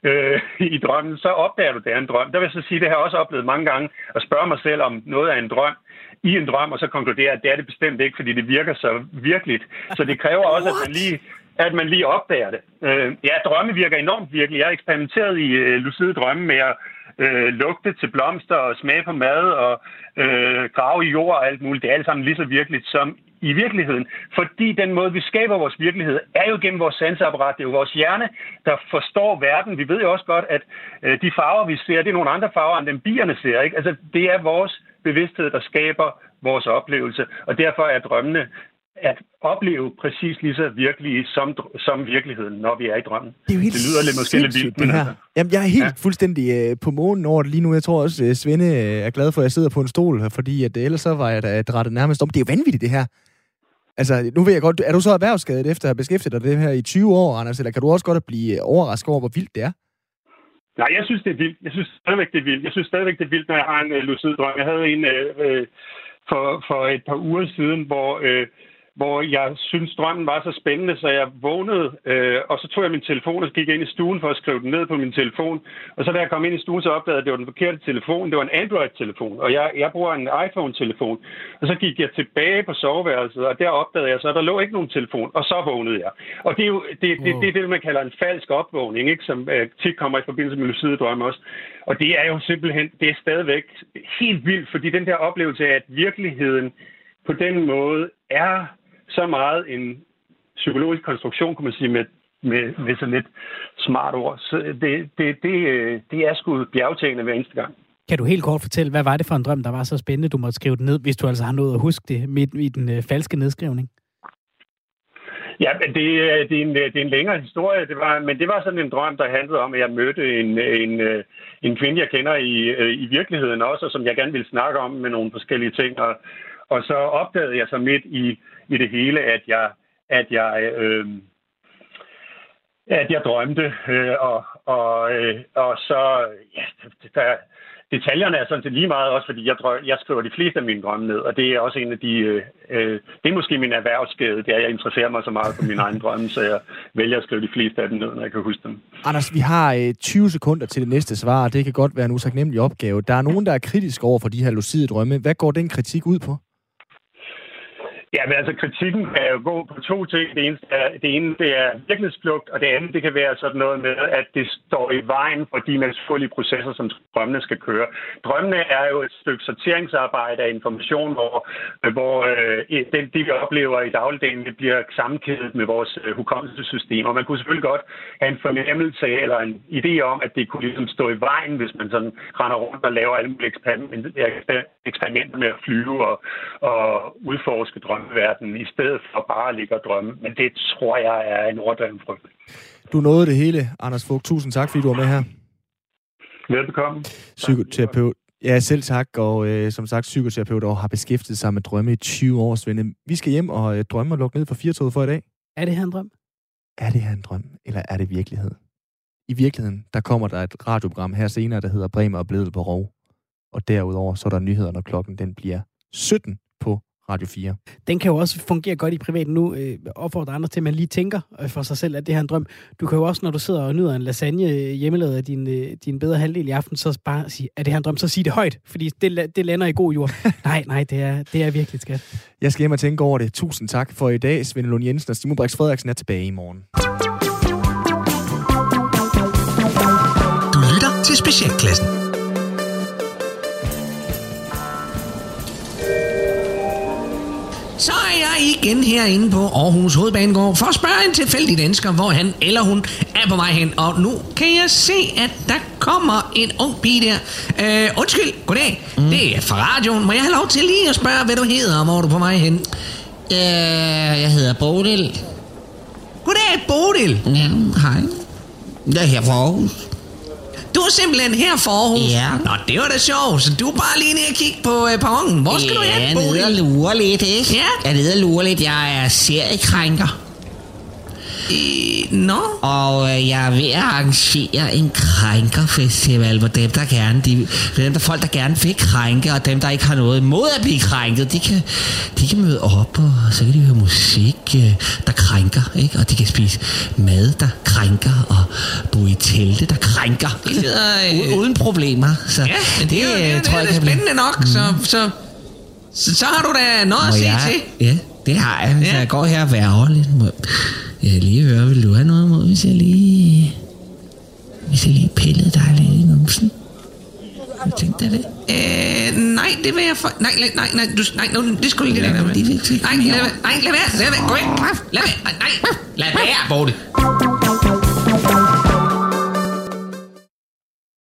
øh, i drømmen, så opdager du, det er en drøm. Der vil jeg så sige, det har jeg også oplevet mange gange, at spørge mig selv, om noget er en drøm i en drøm, og så konkludere, at det er det bestemt ikke, fordi det virker så virkeligt. Så det kræver også, at man lige at man lige opdager det. Øh, ja, drømme virker enormt virkelig. Jeg har eksperimenteret i øh, lucide drømme med at øh, lugte til blomster og smage på mad og øh, grave i jord og alt muligt. Det er alt sammen lige så virkeligt som i virkeligheden. Fordi den måde, vi skaber vores virkelighed, er jo gennem vores sanseapparat. Det er jo vores hjerne, der forstår verden. Vi ved jo også godt, at øh, de farver, vi ser, det er nogle andre farver, end dem bierne ser. Ikke? Altså, det er vores bevidsthed, der skaber vores oplevelse. Og derfor er drømmene at opleve præcis lige så virkelige som, som virkeligheden, når vi er i drømmen. Det, er jo helt det lyder lidt måske lidt vildt, men altså. Jamen, jeg er helt ja. fuldstændig øh, på månen over det lige nu. Jeg tror også, øh, Svende øh, er glad for, at jeg sidder på en stol, fordi at, øh, ellers så var jeg da drættet nærmest om. Det er jo vanvittigt, det her. Altså, nu ved jeg godt, er du så erhvervsskadet efter at have beskæftiget dig det her i 20 år, Anders, eller kan du også godt blive øh, overrasket over, hvor vildt det er? Nej, jeg synes, det er vildt. Jeg synes stadigvæk, det er vildt. Jeg synes stadigvæk, det er vildt, når jeg har en uh, lucid drøm. Jeg havde en uh, for, for et par uger siden, hvor uh, hvor jeg synes, drømmen var så spændende, så jeg vågnede, øh, og så tog jeg min telefon og gik ind i stuen for at skrive den ned på min telefon. Og så da jeg kom ind i stuen, så opdagede jeg, at det var den forkerte telefon. Det var en Android-telefon, og jeg, jeg bruger en iPhone-telefon. Og så gik jeg tilbage på soveværelset, og der opdagede jeg så, at der lå ikke nogen telefon, og så vågnede jeg. Og det er jo det, det, det, det, det man kalder en falsk opvågning, ikke? som øh, tit kommer i forbindelse med lucide drømme også. Og det er jo simpelthen, det er stadigvæk helt vildt, fordi den der oplevelse af, at virkeligheden på den måde er så meget en psykologisk konstruktion, kan man sige, med, med, med sådan lidt smart ord. Så det, det, det, øh, det er sgu bjergtagende hver eneste gang. Kan du helt kort fortælle, hvad var det for en drøm, der var så spændende, du måtte skrive det ned, hvis du altså har nået at huske det midt i den øh, falske nedskrivning? Ja, men det, øh, det, er en, øh, det er en længere historie, det var, men det var sådan en drøm, der handlede om, at jeg mødte en, øh, en, en kvinde, jeg kender i, i virkeligheden også, og som jeg gerne ville snakke om med nogle forskellige ting. Og, og så opdagede jeg så midt i, i det hele, at jeg, at jeg, øh, at jeg drømte, øh, og, og, øh, og så, ja, der, detaljerne er sådan set lige meget, også fordi jeg, drøm, jeg skriver de fleste af mine drømme ned, og det er også en af de, øh, øh det er måske min erhvervsskade, det er, at jeg interesserer mig så meget for mine egne drømme, så jeg vælger at skrive de fleste af dem ned, når jeg kan huske dem. Anders, vi har øh, 20 sekunder til det næste svar, og det kan godt være en usagnemmelig opgave. Der er nogen, der er kritisk over for de her lucide drømme. Hvad går den kritik ud på? Ja, men altså kritikken kan jo gå på to ting. Det ene, er, det ene det er virkelighedsflugt, og det andet det kan være sådan noget med, at det står i vejen for de naturlige processer, som drømmene skal køre. Drømmene er jo et stykke sorteringsarbejde af information, hvor, hvor øh, den, det, vi oplever i dagligdagen, det bliver sammenkædet med vores øh, hukommelsessystem. Og man kunne selvfølgelig godt have en fornemmelse eller en idé om, at det kunne ligesom stå i vejen, hvis man sådan render rundt og laver alle mulige eksperimenter med at flyve og, og udforske drømme drømmeverden, i stedet for bare at ligge og drømme. Men det tror jeg er en overdreven frygt. Du nåede det hele, Anders Fogh. Tusind tak, fordi du var med her. Velbekomme. Psykoterapeut. Ja, selv tak, og øh, som sagt, psykoterapeut og har beskæftiget sig med drømme i 20 år, Svende. Vi skal hjem og øh, drømme og lukke ned for firetoget for i dag. Er det her en drøm? Er det her en drøm, eller er det virkelighed? I virkeligheden, der kommer der et radioprogram her senere, der hedder Bremer og Bledel på Rov. Og derudover, så er der nyheder, når klokken den bliver 17 på Radio 4. Den kan jo også fungere godt i privat nu. Øh, opfordrer andre til, at man lige tænker øh, for sig selv, at det her er en drøm. Du kan jo også, når du sidder og nyder en lasagne øh, hjemmelavet af din, øh, din bedre halvdel i aften, så bare sige, er det her en drøm? Så sig det højt, fordi det, det lander i god jord. *laughs* nej, nej, det er, det er virkelig skat. Jeg skal hjem og tænke over det. Tusind tak for i dag. Svend Lund Jensen og Simon Brix Frederiksen er tilbage i morgen. Du lytter til Specialklassen. Igen herinde på Aarhus Hovedbanegård for at spørge en tilfældig dansker, hvor han eller hun er på vej hen. Og nu kan jeg se, at der kommer en ung pige der. Øh, undskyld, goddag. Mm. Det er fra radioen. Må jeg have lov til lige at spørge, hvad du hedder, og hvor er du på vej hen? Øh, jeg hedder Bodil. Goddag, Bodil. Ja, hej. Jeg er her fra Aarhus. Du er simpelthen her for Aarhus? Ja. Nå, det var da sjovt. Så du er bare lige nede og kigge på øh, perronen. Hvor skal ja, du hen, jeg er nede og Bodil? lurer lidt, ikke? Ja. Jeg er nede og lurer lidt. Jeg er seriekrænker. Øh, Nå? Og øh, jeg er ved at arrangere en krænkerfestival, hvor dem, der gerne, de, dem, der folk, der gerne vil krænke, og dem, der ikke har noget imod at blive krænket, de kan, de kan møde op, og så kan de høre musik, øh, der krænker, ikke? Og de kan spise mad, der krænker, og bo i telte, der krænker. Det lyder, øh, Uden problemer. Så Ja, det, er jo, det, øh, det, det, det er kan blive- spændende nok, så, så, så, så har du da noget at Må se jeg, til. Ja, det har jeg. Hvis Ja. jeg går her og værger lidt. Må jeg lige høre, vil du have noget imod, hvis jeg lige... Hvis jeg lige pillede dig lidt i numsen? Hvad tænkte det? Øh, nej, det vil jeg for... Nej, nej, nej, nej, du, nej, nu, det skulle lige lade være med. Nej, lad, være, nej, lad være, lad være, gå ikke. Lad være, nej, nej, lad være, Borte.